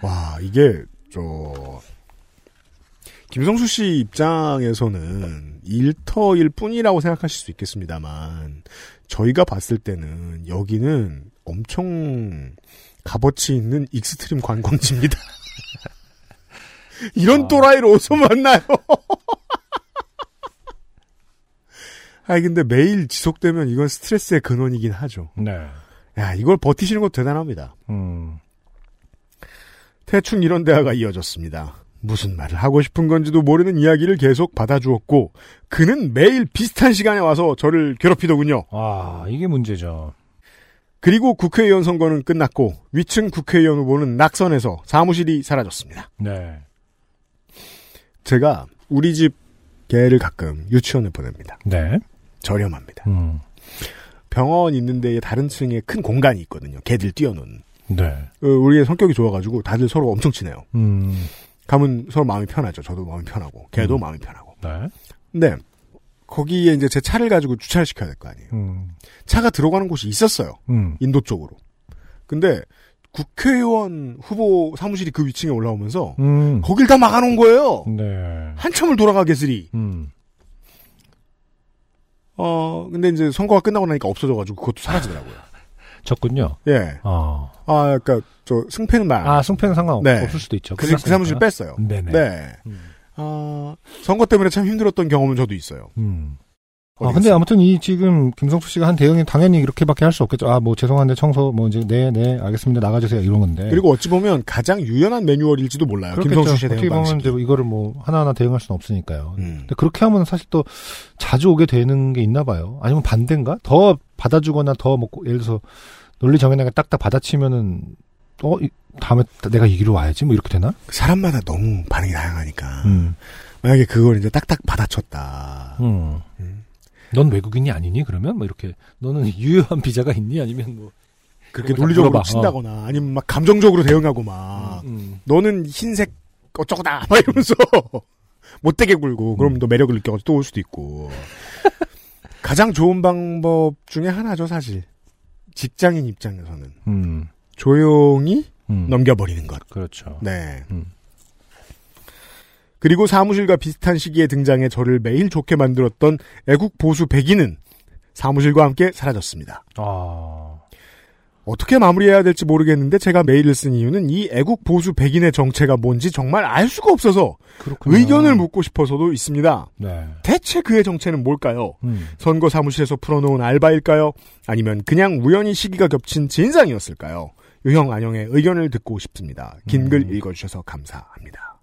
와 이게 저 김성수 씨 입장에서는 일터일 뿐이라고 생각하실 수 있겠습니다만 저희가 봤을 때는 여기는 엄청 값어치 있는 extreme 관광지입니다. 이런 아. 또라이를 어디서 만나요? 아니 근데 매일 지속되면 이건 스트레스의 근원이긴 하죠. 네. 야 이걸 버티시는 것도 대단합니다. 음. 대충 이런 대화가 이어졌습니다. 무슨 말을 하고 싶은 건지도 모르는 이야기를 계속 받아주었고 그는 매일 비슷한 시간에 와서 저를 괴롭히더군요. 아, 이게 문제죠. 그리고 국회의원 선거는 끝났고 위층 국회의원 후보는 낙선해서 사무실이 사라졌습니다. 네. 제가 우리 집 개를 가끔 유치원에 보냅니다. 네. 저렴합니다. 음. 병원 있는 데에 다른 층에 큰 공간이 있거든요. 개들 뛰어노는. 네. 어, 우리의 성격이 좋아가지고 다들 서로 엄청 친해요. 음. 가면 서로 마음이 편하죠. 저도 마음이 편하고 개도 음. 마음이 편하고. 네. 근데 거기에 이제 제 차를 가지고 주차를 시켜야 될 거 아니에요. 음. 차가 들어가는 곳이 있었어요. 음. 인도 쪽으로. 근데 국회의원 후보 사무실이 그 위층에 올라오면서 음. 거길 다 막아놓은 거예요. 네. 한참을 돌아가겠으리. 음. 어 근데 이제 선거가 끝나고 나니까 없어져가지고 그것도 사라지더라고요. 졌군요. 예. 어. 아 그러니까 저 승패는 말. 아, 승패는 상관없을 네. 수도 있죠. 그, 그 사무실. 뺐어요. 네네. 네. 음. 아 선거 때문에 참 힘들었던 경험은 저도 있어요. 음. 아, 근데 갔어요? 아무튼 이 지금 김성수 씨가 한 대응이 당연히 이렇게밖에 할 수 없겠죠. 아, 뭐 죄송한데 청소 뭐 이제 네, 네, 알겠습니다. 나가 주세요. 이런 건데. 그리고 어찌 보면 가장 유연한 매뉴얼일지도 몰라요. 그렇겠죠. 김성수 씨의 어떻게 대응 보면 방식이. 이제 이거를 뭐 하나하나 대응할 수는 없으니까요. 음. 근데 그렇게 하면 사실 또 자주 오게 되는 게 있나 봐요. 아니면 반대인가? 더 받아주거나 더 뭐 예를 들어서 논리 정연하게 딱딱 받아치면은 어 이- 다음에 내가 이기로 와야지 뭐 이렇게 되나? 사람마다 너무 반응이 다양하니까 음. 만약에 그걸 이제 딱딱 받아쳤다. 음. 음. 넌 외국인이 아니니? 그러면 뭐 이렇게 너는 유효한 비자가 있니? 아니면 뭐 그렇게 논리적으로 물어봐. 친다거나 아니면 막 감정적으로 대응하고 막 음. 너는 흰색 어쩌고다 막 이러면서 못되게 굴고 그럼 또 매력을 느껴서 또올 수도 있고 가장 좋은 방법 중에 하나죠 사실 직장인 입장에서는 음, 조용히 음. 넘겨버리는 것. 그렇죠. 네. 음. 그리고 사무실과 비슷한 시기에 등장해 저를 매일 좋게 만들었던 애국 보수 백인은 사무실과 함께 사라졌습니다. 아, 어떻게 마무리해야 될지 모르겠는데 제가 메일을 쓴 이유는 이 애국 보수 백인의 정체가 뭔지 정말 알 수가 없어서 그렇군요. 의견을 묻고 싶어서도 있습니다. 네. 대체 그의 정체는 뭘까요? 음. 선거 사무실에서 풀어놓은 알바일까요? 아니면 그냥 우연히 시기가 겹친 진상이었을까요? 유형 안영의 의견을 듣고 싶습니다. 긴글 음. 읽어주셔서 감사합니다.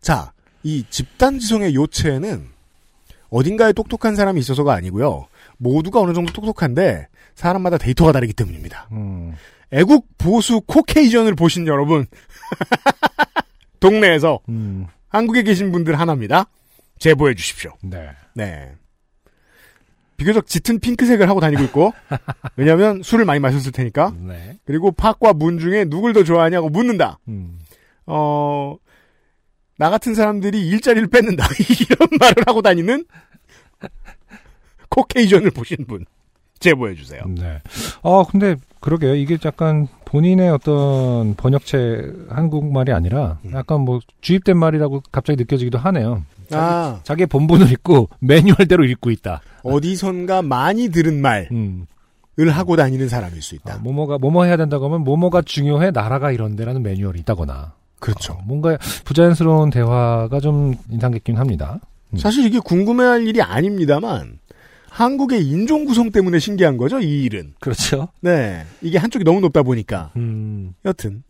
자, 이 집단 지성의 요체는 어딘가에 똑똑한 사람이 있어서가 아니고요. 모두가 어느 정도 똑똑한데 사람마다 데이터가 다르기 때문입니다. 음. 애국 보수 코케이전을 보신 여러분 동네에서 음. 한국에 계신 분들 하나입니다. 제보해 주십시오. 네. 네. 비교적 짙은 핑크색을 하고 다니고 있고, 왜냐면 술을 많이 마셨을 테니까. 네. 그리고 팥과 문 중에 누굴 더 좋아하냐고 묻는다. 음. 어, 나 같은 사람들이 일자리를 뺏는다. 이런 말을 하고 다니는 코케이전을 보신 분. 제보해 주세요. 네. 아, 근데 그러게요. 이게 약간 본인의 어떤 번역체 한국말이 아니라 음. 약간 뭐 주입된 말이라고 갑자기 느껴지기도 하네요. 아, 자기의 본분을 읽고 매뉴얼대로 읽고 있다. 어디선가 많이 들은 말을 음. 하고 다니는 사람일 수 있다. 아, 뭐뭐가 뭐뭐 해야 된다고 하면 뭐뭐가 중요해 나라가 이런데라는 매뉴얼이 있다거나. 그렇죠. 어, 뭔가 부자연스러운 대화가 좀 인상 깊긴 합니다. 음. 사실 이게 궁금해할 일이 아닙니다만, 한국의 인종 구성 때문에 신기한 거죠, 이 일은. 그렇죠. 네. 이게 한쪽이 너무 높다 보니까. 음. 여튼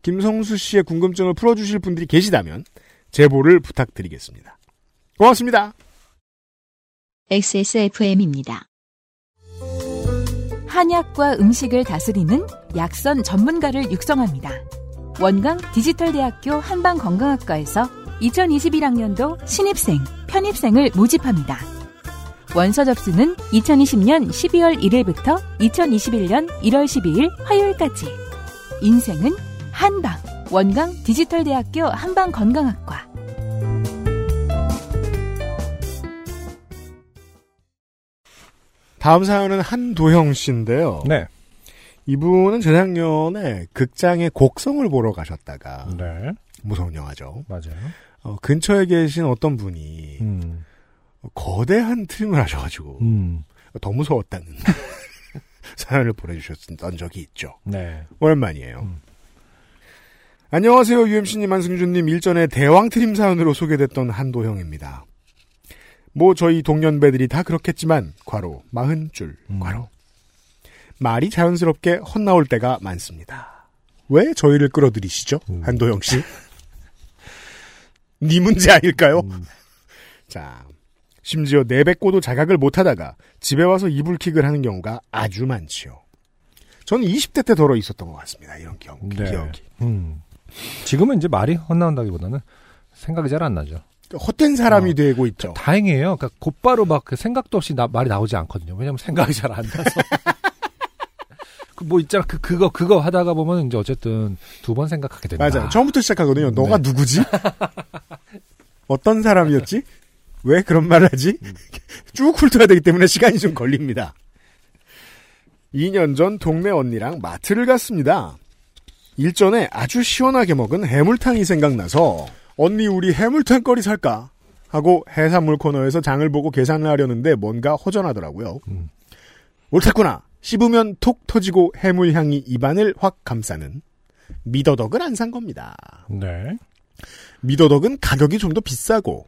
김성수 씨의 궁금증을 풀어주실 분들이 계시다면 제보를 부탁드리겠습니다. 고맙습니다. XSFM입니다. 한약과 음식을 다스리는 약선 전문가를 육성합니다. 원광 디지털대학교 한방건강학과에서 2021학년도 신입생, 편입생을 모집합니다. 원서 접수는 2020년 12월 1일부터 2021년 1월 12일 화요일까지. 인생은 한방. 원광 디지털대학교 한방건강학과. 다음 사연은 한도형 씨인데요. 네. 이분은 재작년에 극장에 곡성을 보러 가셨다가 네. 무서운 영화죠. 맞아요. 어, 근처에 계신 어떤 분이 음. 거대한 트림을 하셔가지고 음. 더 무서웠다는 사연을 보내주셨던 적이 있죠. 네. 오랜만이에요. 음. 안녕하세요, UMC님, 안승준님. 일전에 대왕 트림 사연으로 소개됐던 한도형입니다. 뭐, 저희 동년배들이 다 그렇겠지만, 괄호, 마흔 줄, 음. 괄호. 말이 자연스럽게 헛나올 때가 많습니다. 왜 저희를 끌어들이시죠? 음. 한도형 씨? 네 문제 아닐까요? 음. 자, 심지어 내뱉고도 자각을 못하다가 집에 와서 이불킥을 하는 경우가 아주 많지요. 저는 20대 때 덜어 있었던 것 같습니다. 이런 경, 네. 기억이. 음. 지금은 이제 말이 헛나온다기보다는 생각이 잘 안 나죠. 헛된 사람이 어. 되고 있죠. 다행이에요. 그러니까 곧바로 막그 생각도 없이 나- 말이 나오지 않거든요. 왜냐면 생각이 잘 안 나서. 그 뭐 있잖아. 그 그거 그거 하다가 보면 이제 어쨌든 두 번 생각하게 된다. 맞아요. 처음부터 시작하거든요. 너가 네. 누구지? 어떤 사람이었지? 왜 그런 말을 하지? 음. 쭉 훑어야 되기 때문에 시간이 좀 걸립니다. 2년 전 동네 언니랑 마트를 갔습니다. 일전에 아주 시원하게 먹은 해물탕이 생각나서 언니 우리 해물탕 거리 살까? 하고 해산물 코너에서 장을 보고 계산을 하려는데 뭔가 허전하더라고요. 음. 옳았구나. 씹으면 톡 터지고 해물향이 입안을 확 감싸는 미더덕을 안 산 겁니다. 네. 미더덕은 가격이 좀 더 비싸고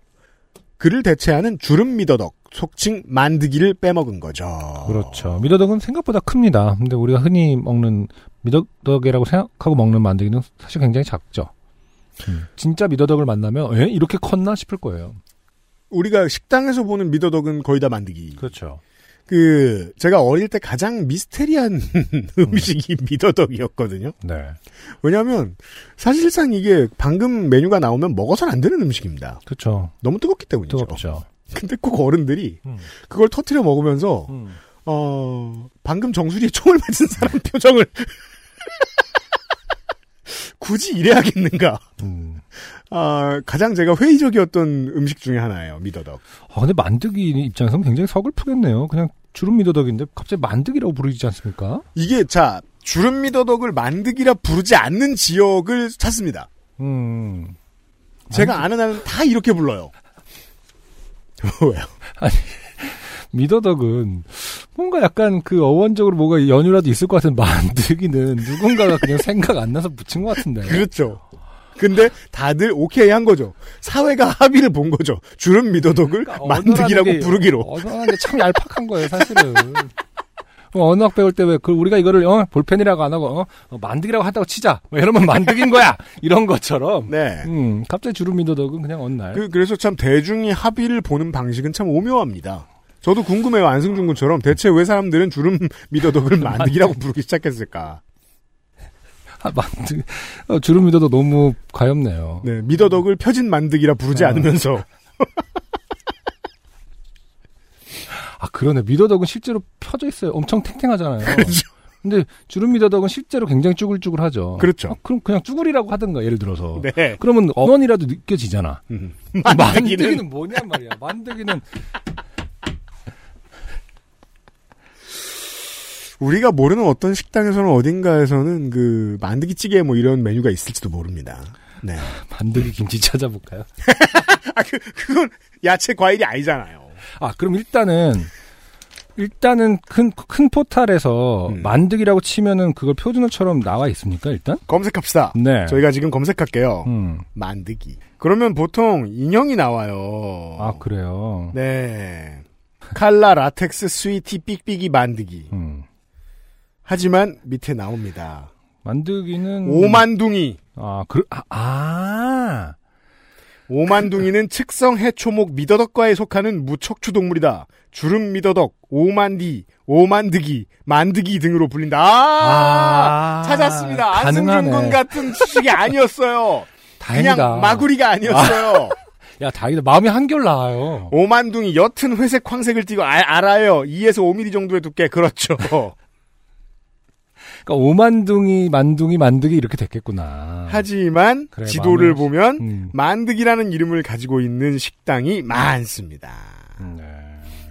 그를 대체하는 주름 미더덕, 속칭 만드기를 빼먹은 거죠. 그렇죠. 미더덕은 생각보다 큽니다. 근데 우리가 흔히 먹는 미더덕이라고 생각하고 먹는 만들기는 사실 굉장히 작죠. 음. 진짜 미더덕을 만나면 에? 이렇게 컸나 싶을 거예요. 우리가 식당에서 보는 미더덕은 거의 다 만드기. 그렇죠. 그 제가 어릴 때 가장 미스테리한 음식이 미더덕이었거든요. 네. 왜냐하면 사실상 이게 방금 메뉴가 나오면 먹어서는 안 되는 음식입니다. 그렇죠. 너무 뜨겁기 때문이죠. 뜨겁죠. 근데 꼭 어른들이 음. 그걸 터트려 먹으면서 음. 어, 방금 정수리에 총을 맞은 사람 표정을 굳이 이래야겠는가? 음. 아, 가장 제가 회의적이었던 음식 중에 하나예요. 미더덕. 아, 근데 만드기 입장에서는 굉장히 서글프겠네요. 그냥 주름 미더덕인데 갑자기 만드기라고 부르지 않습니까? 이게 자 주름 미더덕을 만드기라 부르지 않는 지역을 찾습니다. 음. 제가 아는 한은 다 이렇게 불러요. 왜요? 미더덕은 뭔가 약간 그 어원적으로 뭐가 연유라도 있을 것 같은 만드기는 누군가가 그냥 생각 안 나서 붙인 것 같은데. 그렇죠. 근데 다들 오케이 한 거죠. 사회가 합의를 본 거죠. 주름 미더덕을 그러니까 게- 부르기로. 언어라는 게 참 얄팍한 거예요, 사실은. 어, 언어학 배울 때 왜, 그, 우리가 이거를, 어, 볼펜이라고 안 하고, 어, 어, 만드기라고 한다고 치자. 뭐 이러면 만드기인 거야! 이런 것처럼. 네. 음, 갑자기 주름 미더덕은 그냥 어느 날. 그, 그래서 참 대중이 합의를 보는 방식은 참 오묘합니다. 저도 궁금해요. 안승준 군처럼 대체 왜 사람들은 주름 미더덕을 만드기라고 부르기 시작했을까? 아, 만드, 어, 주름 미더덕 너무 가엽네요. 네, 미더덕을 펴진 만드기라 부르지 아. 않으면서 아, 그러네. 미더덕은 실제로 펴져 있어요. 엄청 탱탱하잖아요. 그렇죠. 근데 주름 미더덕은 실제로 굉장히 쭈글쭈글하죠. 그렇죠. 어, 그럼 그냥 쭈글이라고 하든가, 예를 들어서. 네. 그러면 어원이라도 느껴지잖아. 음. 만드기는 뭐냔 말이야. 만드기는 우리가 모르는 어떤 식당에서는 어딘가에서는 그 만드기 찌개 뭐 이런 메뉴가 있을지도 모릅니다. 네. 만드기 김치 찾아볼까요? 아, 그, 그건 야채 과일이 아니잖아요. 아, 그럼 일단은 일단은 큰 큰 포탈에서 음. 만드기라고 치면은 그걸 표준어처럼 나와 있습니까, 일단? 검색합시다. 네. 저희가 지금 검색할게요. 음. 만드기. 그러면 보통 인형이 나와요. 아, 그래요. 네. 칼라 라텍스 스위티 삑삑이 만드기. 음. 하지만 밑에 나옵니다. 만드기는 오만둥이. 아, 그 아, 아. 오만둥이는 측성 해초목 미더덕과에 속하는 무척추 동물이다. 주름 미더덕, 오만디, 오만드기, 만드기 등으로 불린다. 아, 아, 찾았습니다. 안승준 가능하네. 군 같은 지식이 아니었어요. 다행이다. 그냥 마구리가 아니었어요. 야, 다행이다. 마음이 한결 나아요. 오만둥이 옅은 회색 황색을 띠고 아- 알아요. 2에서 5mm 정도의 두께. 그렇죠. 그러니까 오만둥이, 만둥이, 만드기 이렇게 됐겠구나. 하지만 그래, 지도를 마음이- 보면 음. 만드기라는 이름을 가지고 있는 식당이 많습니다. 음, 네.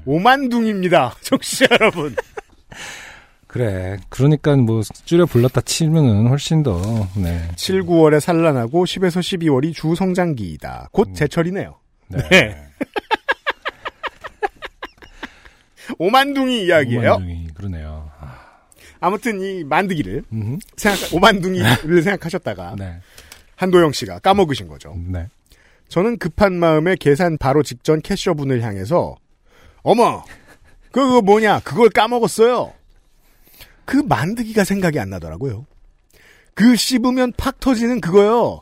오만둥입니다. 청취자 여러분. 그래. 그러니까 뭐 줄여 불렀다 치면은 훨씬 더 네. 7, 9월에 산란하고 10에서 12월이 주 성장기이다. 곧 음. 제철이네요. 네. 네. 오만둥이 이야기예요. 오만둥이 그러네요. 아, 아무튼 이 만드기를 음. 생각 오만둥이를 생각하셨다가 네. 한도영 씨가 까먹으신 거죠. 네. 저는 급한 마음에 계산 바로 직전 캐셔분을 향해서 어머 그거 뭐냐 그걸 까먹었어요. 그 만드기가 생각이 안 나더라고요. 그 씹으면 팍 터지는 그거요.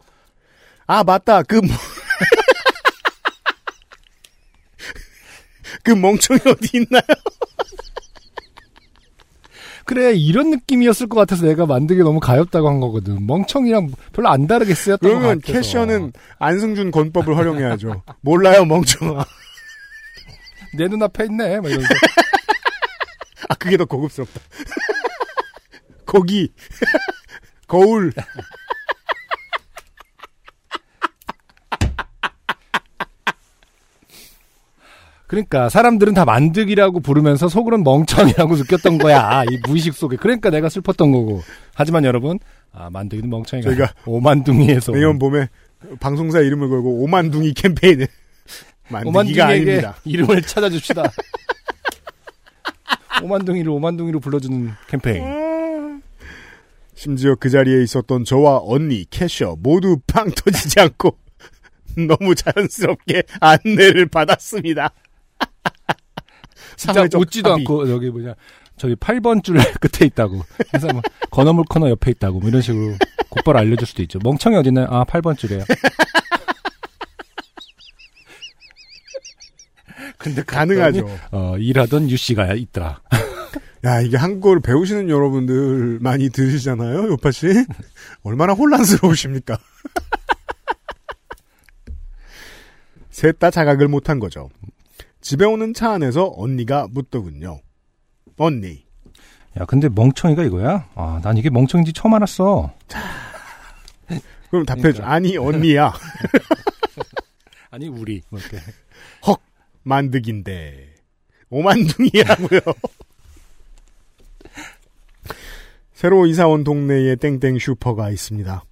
아 맞다 그 뭐- 그 멍청이 어디 있나요? 그래 이런 느낌이었을 것 같아서 내가 만들기 너무 가엽다고 한 거거든. 멍청이랑 별로 안 다르게 쓰였던 것 그러면. 캐셔는 안승준 권법을 활용해야죠. 몰라요 멍청아. 내 눈앞에 있네. 막 이러면서. 아 그게 더 고급스럽다. 거기 거울 그러니까 사람들은 다 만드기라고 부르면서 속으로는 멍청이라고 느꼈던 거야. 이 무의식 속에. 그러니까 내가 슬펐던 거고. 하지만 여러분, 아 만드기는 멍청이가 저희가 오만둥이에서 내년 봄에 방송사 이름을 걸고 오만둥이 캠페인을 오만둥이에게 아닙니다. 이름을 찾아줍시다. 오만둥이를 오만둥이로 불러주는 캠페인. 심지어 그 자리에 있었던 저와 언니, 캐셔 모두 빵 터지지 않고 너무 자연스럽게 안내를 받았습니다. 진짜 사회적 웃지도 합의. 않고 여기 뭐냐 저기 8번 줄 끝에 있다고. 그래서 뭐 건어물 코너 옆에 있다고 뭐 이런 식으로 곧바로 알려줄 수도 있죠. 멍청이 어딨나요? 아 8번 줄이에요. 근데 가능하죠. 어, 일하던 유 씨가 있더라. 야, 이게 한국어를 배우시는 여러분들 많이 들으시잖아요, 요파 씨. 얼마나 혼란스러우십니까? 셋 다 자각을 못한 거죠. 집에 오는 차 안에서 언니가 묻더군요. 언니, 야 근데 멍청이가 이거야? 아 난 이게 멍청인지 처음 알았어. 그럼 답해줘. 그러니까. 아니 언니야. 아니 우리 뭐 이렇게. 헉 만득인데 오만둥이라고요. 새로 이사 온 동네에 땡땡 슈퍼가 있습니다.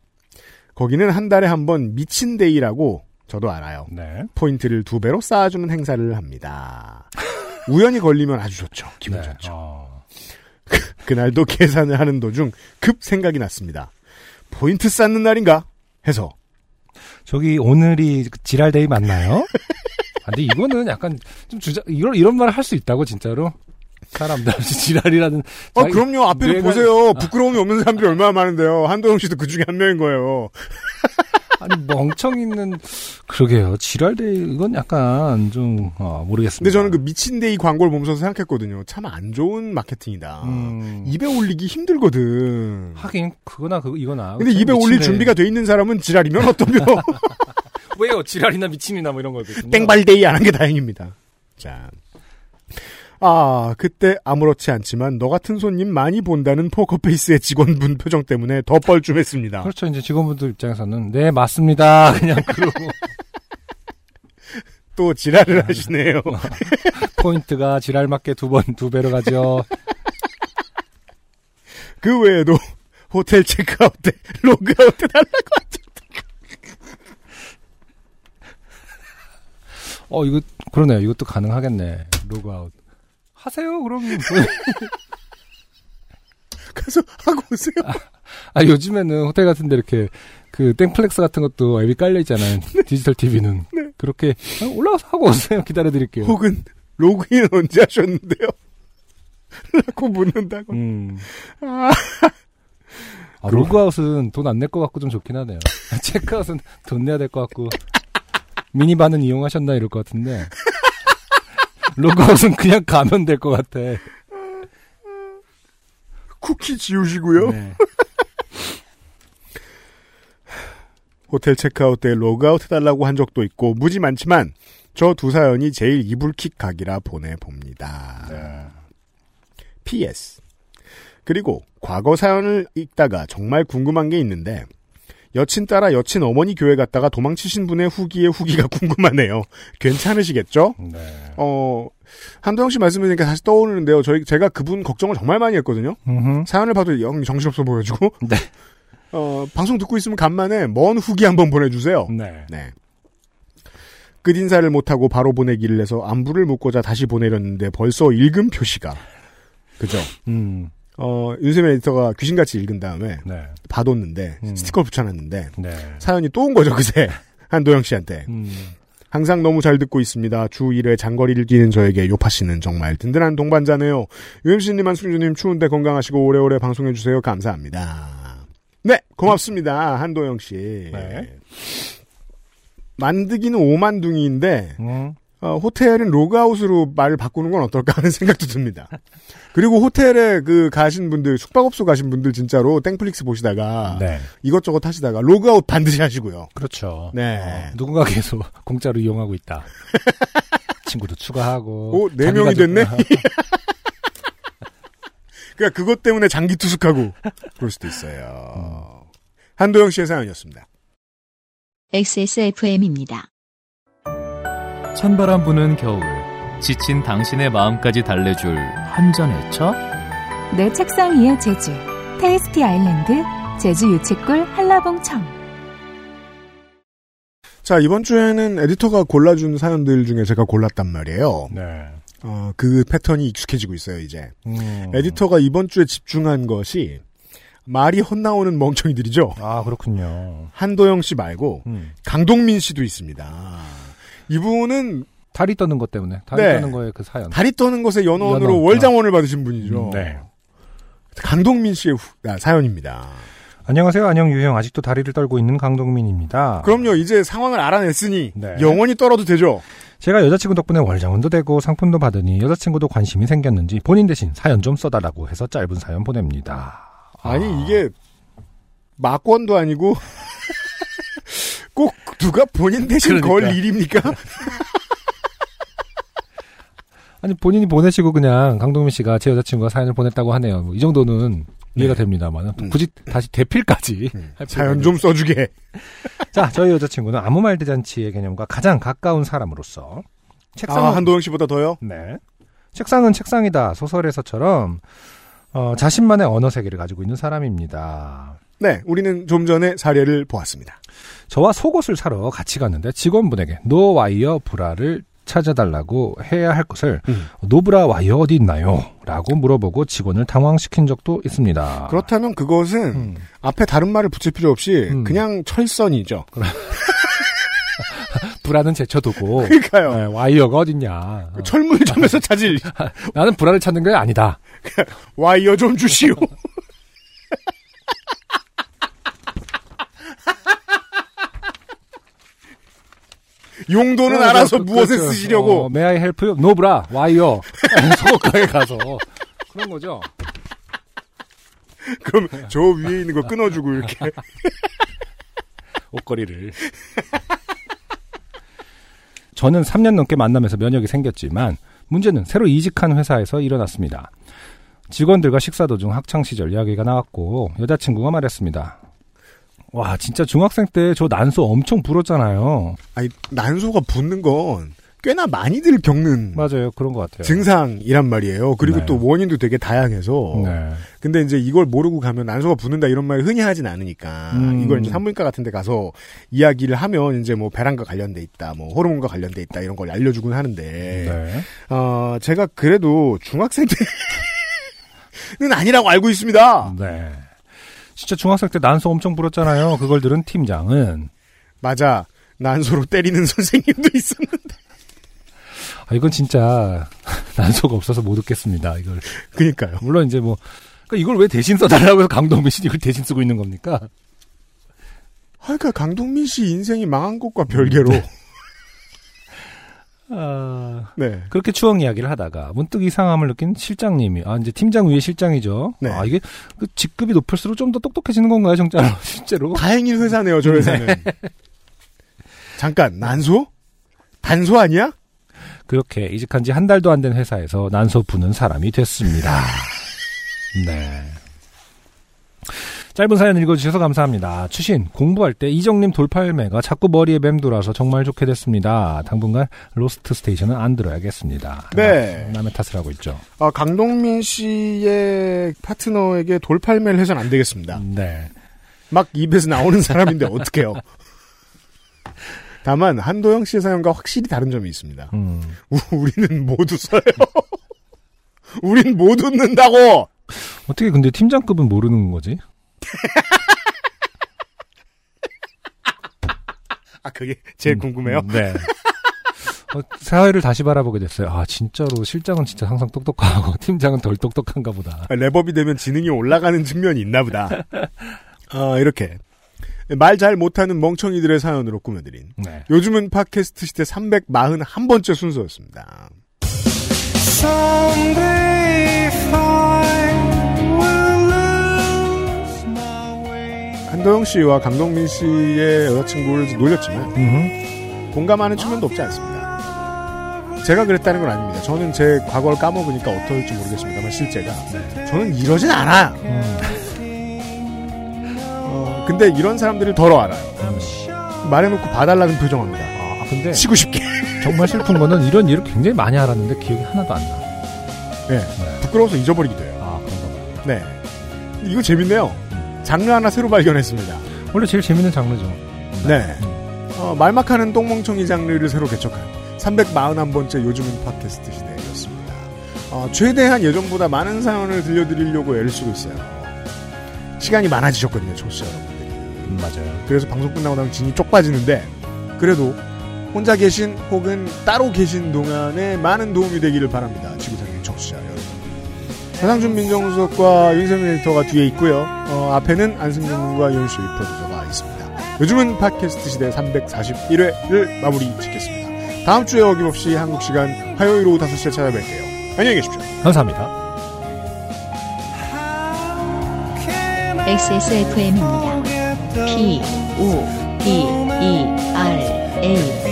거기는 한 달에 한 번 미친데이라고 저도 알아요. 네. 포인트를 두 배로 쌓아주는 행사를 합니다. 우연히 걸리면 아주 좋죠. 기분 네. 좋죠. 어. 그날도 계산을 하는 도중 급 생각이 났습니다. 포인트 쌓는 날인가? 해서 저기 오늘이 그 지랄데이 맞나요? 아, 근데 이거는 약간 좀 주자 이런 이런 말 할 수 있다고 진짜로 사람들 지랄이라는. 어 자기- 그럼요 앞에서 뇌가- 보세요 부끄러움이 없는 사람들이 얼마나 많은데요 한도영 씨도 그 중에 한 명인 거예요 아니 멍청 있는 그러게요. 지랄데이 이건 약간 좀 어, 모르겠습니다. 근데 저는 그 미친데이 광고를 보면서 생각했거든요 참 안 좋은 마케팅이다 음, 입에 올리기 힘들거든 하긴 그거나 그 이거나. 근데 입에 올릴 준비가 돼 있는 사람은 지랄이면 어떠며 왜요? 지랄이나 미친이나 뭐 이런 거거든요. 땡발데이 안 한 게 다행입니다 자. 아, 그때 아무렇지 않지만 너 같은 손님 많이 본다는 포커페이스의 직원분 표정 때문에 더 뻘쭘했습니다. 그렇죠. 이제 직원분들 입장에서는 네 맞습니다. 그냥 그러고 또 지랄을 하시네요. 포인트가 지랄 맞게 두 번 두 배로 가죠. 그 외에도 호텔 체크아웃 때 로그아웃 해달라고 하죠. 어 이거 그러네요. 이것도 가능하겠네. 로그아웃 하세요. 그럼 가서 하고 오세요. 아 요즘에는 호텔 같은데 이렇게 그 땡플렉스 같은 것도 앱이 깔려 있잖아요. 디지털 TV는 그렇게 아, 올라가서 하고 오세요. 기다려 드릴게요. 혹은 로그인 언제 하셨는데요? 라고 묻는다고. 음. 아, 아, 로그아웃은 돈 안 낼 것 같고 좀 좋긴 하네요. 체크아웃은 돈 내야 될 것 같고 미니바는 이용하셨나 이럴 것 같은데 로그아웃은 그냥 가면 될 것 같아. 쿠키 지우시고요. 네. 호텔 체크아웃 때 로그아웃 해달라고 한 적도 있고 무지 많지만 저 두 사연이 제일 이불킥 각이라 보내봅니다. PS. 그리고 과거 사연을 읽다가 정말 궁금한 게 있는데 여친 따라 여친 어머니 교회 갔다가 도망치신 분의 후기의 후기가 궁금하네요. 괜찮으시겠죠? 네. 어, 한도영 씨 말씀드리니까 다시 떠오르는데요. 저희, 제가 그분 걱정을 정말 많이 했거든요. 음흠. 사연을 봐도 영 정신없어 보여지고. 네. 어, 방송 듣고 있으면 간만에 먼 후기 한번 보내주세요. 네. 네. 끝인사를 못하고 바로 보내기를 해서 안부를 묻고자 다시 보내렸는데 벌써 읽음 표시가. 그죠? 음. 어, 윤세민 에디터가 귀신같이 읽은 다음에 네. 받았는데 음. 스티커를 붙여놨는데 네. 사연이 또 온 거죠, 그새. 한도영 씨한테. 음. 항상 너무 잘 듣고 있습니다. 주 1회 장거리를 뛰는 저에게 요파 씨는 정말 든든한 동반자네요. UMC님, 한승주님 추운데 건강하시고 오래오래 방송해주세요. 감사합니다. 네, 고맙습니다. 한도영 씨. 네. 만득이는 오만둥이인데 음. 어, 호텔은 로그아웃으로 말을 바꾸는 건 어떨까 하는 생각도 듭니다. 그리고 호텔에 그 가신 분들 숙박업소 가신 분들 진짜로 땡플릭스 보시다가 네. 이것저것 하시다가 로그아웃 반드시 하시고요. 그렇죠. 네. 어, 누군가 계속 공짜로 이용하고 있다. 친구도 추가하고. 오, 네 자기 명이 됐네? 그러니까 그것 때문에 장기 투숙하고 그럴 수도 있어요. 한도영 씨의 사연이었습니다. XSFM입니다. 찬바람 부는 겨울 지친 당신의 마음까지 달래줄 한 잔의 차? 내 책상 위의 제주 테이스티 아일랜드 제주 유채꿀 한라봉 청 자, 이번 주에는 에디터가 골라준 사연들 중에 제가 골랐단 말이에요. 네. 어, 그 패턴이 익숙해지고 있어요, 이제. 음. 에디터가 이번 주에 집중한 것이 말이 헛나오는 멍청이들이죠. 아, 그렇군요. 한도영 씨 말고 음. 강동민 씨도 있습니다. 이분은 다리 떠는 것 때문에. 다리 네. 떠는 거에 그 사연. 다리 떠는 것에 연원으로 연원. 월장원을 받으신 분이죠. 네. 강동민 씨의 후- 아, 사연입니다. 안녕하세요. 안녕 유형. 아직도 다리를 떨고 있는 강동민입니다. 그럼요, 이제 상황을 알아냈으니 네. 영원히 떨어도 되죠. 제가 여자친구 덕분에 월장원도 되고 상품도 받으니 여자친구도 관심이 생겼는지 본인 대신 사연 좀 써달라고 해서 짧은 사연 보냅니다. 아니 아. 이게 막권도 아니고 꼭 누가 본인 대신 걸 그러니까. 일입니까? 아니 본인이 보내시고 그냥 강동민 씨가 제 여자친구가 사연을 보냈다고 하네요. 뭐 이 정도는 이해가 됩니다만 음. 굳이 다시 대필까지 할 사연 좀 써주게. 자, 저희 여자친구는 아무 말 대잔치의 개념과 가장 가까운 사람으로서 책상은 아, 한도영 씨보다 더요? 네. 책상은 책상이다 소설에서처럼 어, 자신만의 언어 세계를 가지고 있는 사람입니다. 네, 우리는 좀 전에 사례를 보았습니다. 저와 속옷을 사러 같이 갔는데 직원분에게 노 와이어 브라를 찾아달라고 해야 할 것을 음. 노브라 와이어 어디 있나요? 라고 물어보고 직원을 당황시킨 적도 있습니다. 그렇다면 그것은 음. 앞에 다른 말을 붙일 필요 없이 음. 그냥 철선이죠. 브라는 제쳐두고 그러니까요. 네, 와이어가 어딨냐. 어. 철물점에서 찾을 나는 브라를 찾는 게 아니다. 와이어 좀 주시오. 용도는 알아서 무엇에 그렇죠. 쓰시려고. 어, may I help you? No bra, 와이어. 속옷 가게 가서 그런 거죠. 그럼 저 위에 있는 거 끊어주고 이렇게. 옷걸이를. 저는 3년 넘게 만나면서 면역이 생겼지만 문제는 새로 이직한 회사에서 일어났습니다. 직원들과 식사 도중 학창 시절 이야기가 나왔고 여자친구가 말했습니다. 와 진짜 중학생 때 저 난소 엄청 불었잖아요. 아니 난소가 붓는 건 꽤나 많이들 겪는 맞아요 그런 것 같아요. 증상이란 말이에요. 그리고 네. 또 원인도 되게 다양해서. 네. 근데 이제 이걸 모르고 가면 난소가 붓는다 이런 말 흔히 하진 않으니까 음. 이걸 이제 산부인과 같은 데 가서 이야기를 하면 이제 뭐 배란과 관련돼 있다, 뭐 호르몬과 관련돼 있다 이런 걸 알려주곤 하는데 네. 어, 제가 그래도 중학생 때는 아니라고 알고 있습니다. 네. 진짜 중학생 때 난소 엄청 불었잖아요. 그걸 들은 팀장은 맞아. 난소로 때리는 선생님도 있었는데. 아, 이건 진짜 난소가 없어서 못 웃겠습니다. 이걸 그니까요. 물론 이제 뭐 그러니까 이걸 왜 대신 써달라고 해서 강동민 씨 이걸 대신 쓰고 있는 겁니까? 그러니까 강동민 씨 인생이 망한 것과 별개로. 아, 네. 그렇게 추억 이야기를 하다가 문득 이상함을 느낀 실장님이 아 이제 팀장 위에 실장이죠. 네. 아 이게 그 직급이 높을수록 좀 더 똑똑해지는 건가요, 정짜로 실제로? 다행인 회사네요, 저 회사는. 잠깐, 난소? 단소 아니야? 그렇게 이직한 지 한 달도 안 된 회사에서 난소 부는 사람이 됐습니다. 네. 짧은 사연 읽어주셔서 감사합니다. 추신, 공부할 때 이정님 돌팔매가 자꾸 머리에 맴돌아서 정말 좋게 됐습니다. 당분간 로스트 스테이션은 안 들어야겠습니다. 네. 남의 탓을 하고 있죠. 아, 강동민 씨의 파트너에게 돌팔매를 해선 안 되겠습니다. 네. 막 입에서 나오는 사람인데 어떡해요. 다만 한도영 씨의 사연과 확실히 다른 점이 있습니다. 음. 우- 우리는 못 웃어요. 우린 못 웃는다고. 어떻게 근데 팀장급은 모르는 거지? 아 그게 제일 궁금해요. 네. 어, 사회를 다시 바라보게 됐어요. 아, 진짜로 실장은 진짜 항상 똑똑하고 팀장은 덜 똑똑한가 보다. 아, 랩업이 되면 지능이 올라가는 측면이 있나 보다. 아, 이렇게 말 잘 못하는 멍청이들의 사연으로 꾸며드린 네. 요즘은 팟캐스트 시대 341번째 순서였습니다. 한도영 씨와 강동민 씨의 여자친구를 놀렸지만 음흠. 공감하는 측면도 없지 않습니다. 제가 그랬다는 건 아닙니다. 저는 제 과거를 까먹으니까 어떨지 모르겠습니다만 실제가 저는 이러진 않아요. 음. 어, 근데 이런 사람들을 덜어 알아요. 말해놓고 봐달라는 표정합니다. 아, 근데 치고 싶게. 정말 슬픈 거는 이런 일을 굉장히 많이 알았는데 기억이 하나도 안 나. 네. 부끄러워서 잊어버리기도 해요. 아, 그런가 봐요. 네. 이거 재밌네요. 장르 하나 새로 발견했습니다. 원래 제일 재밌는 장르죠. 네. 어, 말막하는 똥멍청이 장르를 새로 개척한 341번째 요즘은 팟캐스트 시대였습니다. 어, 최대한 예전보다 많은 사연을 들려드리려고 애를 쓰고 있어요. 시간이 많아지셨거든요, 청취자 여러분들이. 음, 맞아요. 그래서 방송 끝나고 나면 진이 쪽 빠지는데 그래도 혼자 계신 혹은 따로 계신 동안에 많은 도움이 되기를 바랍니다. 지구상의 청취자 여러분. 서상준 민정수석과 윤세민 에디터가 뒤에 있고요. 어, 앞에는 안승준 군과 윤수희 프로듀서가 있습니다. 요즘은 팟캐스트 시대 341회를 마무리 짓겠습니다. 다음 주에 어김없이 한국 시간 화요일 오후 5시에 찾아뵐게요. 안녕히 계십시오. 감사합니다. XSFM입니다. P, O, D, E, R, A.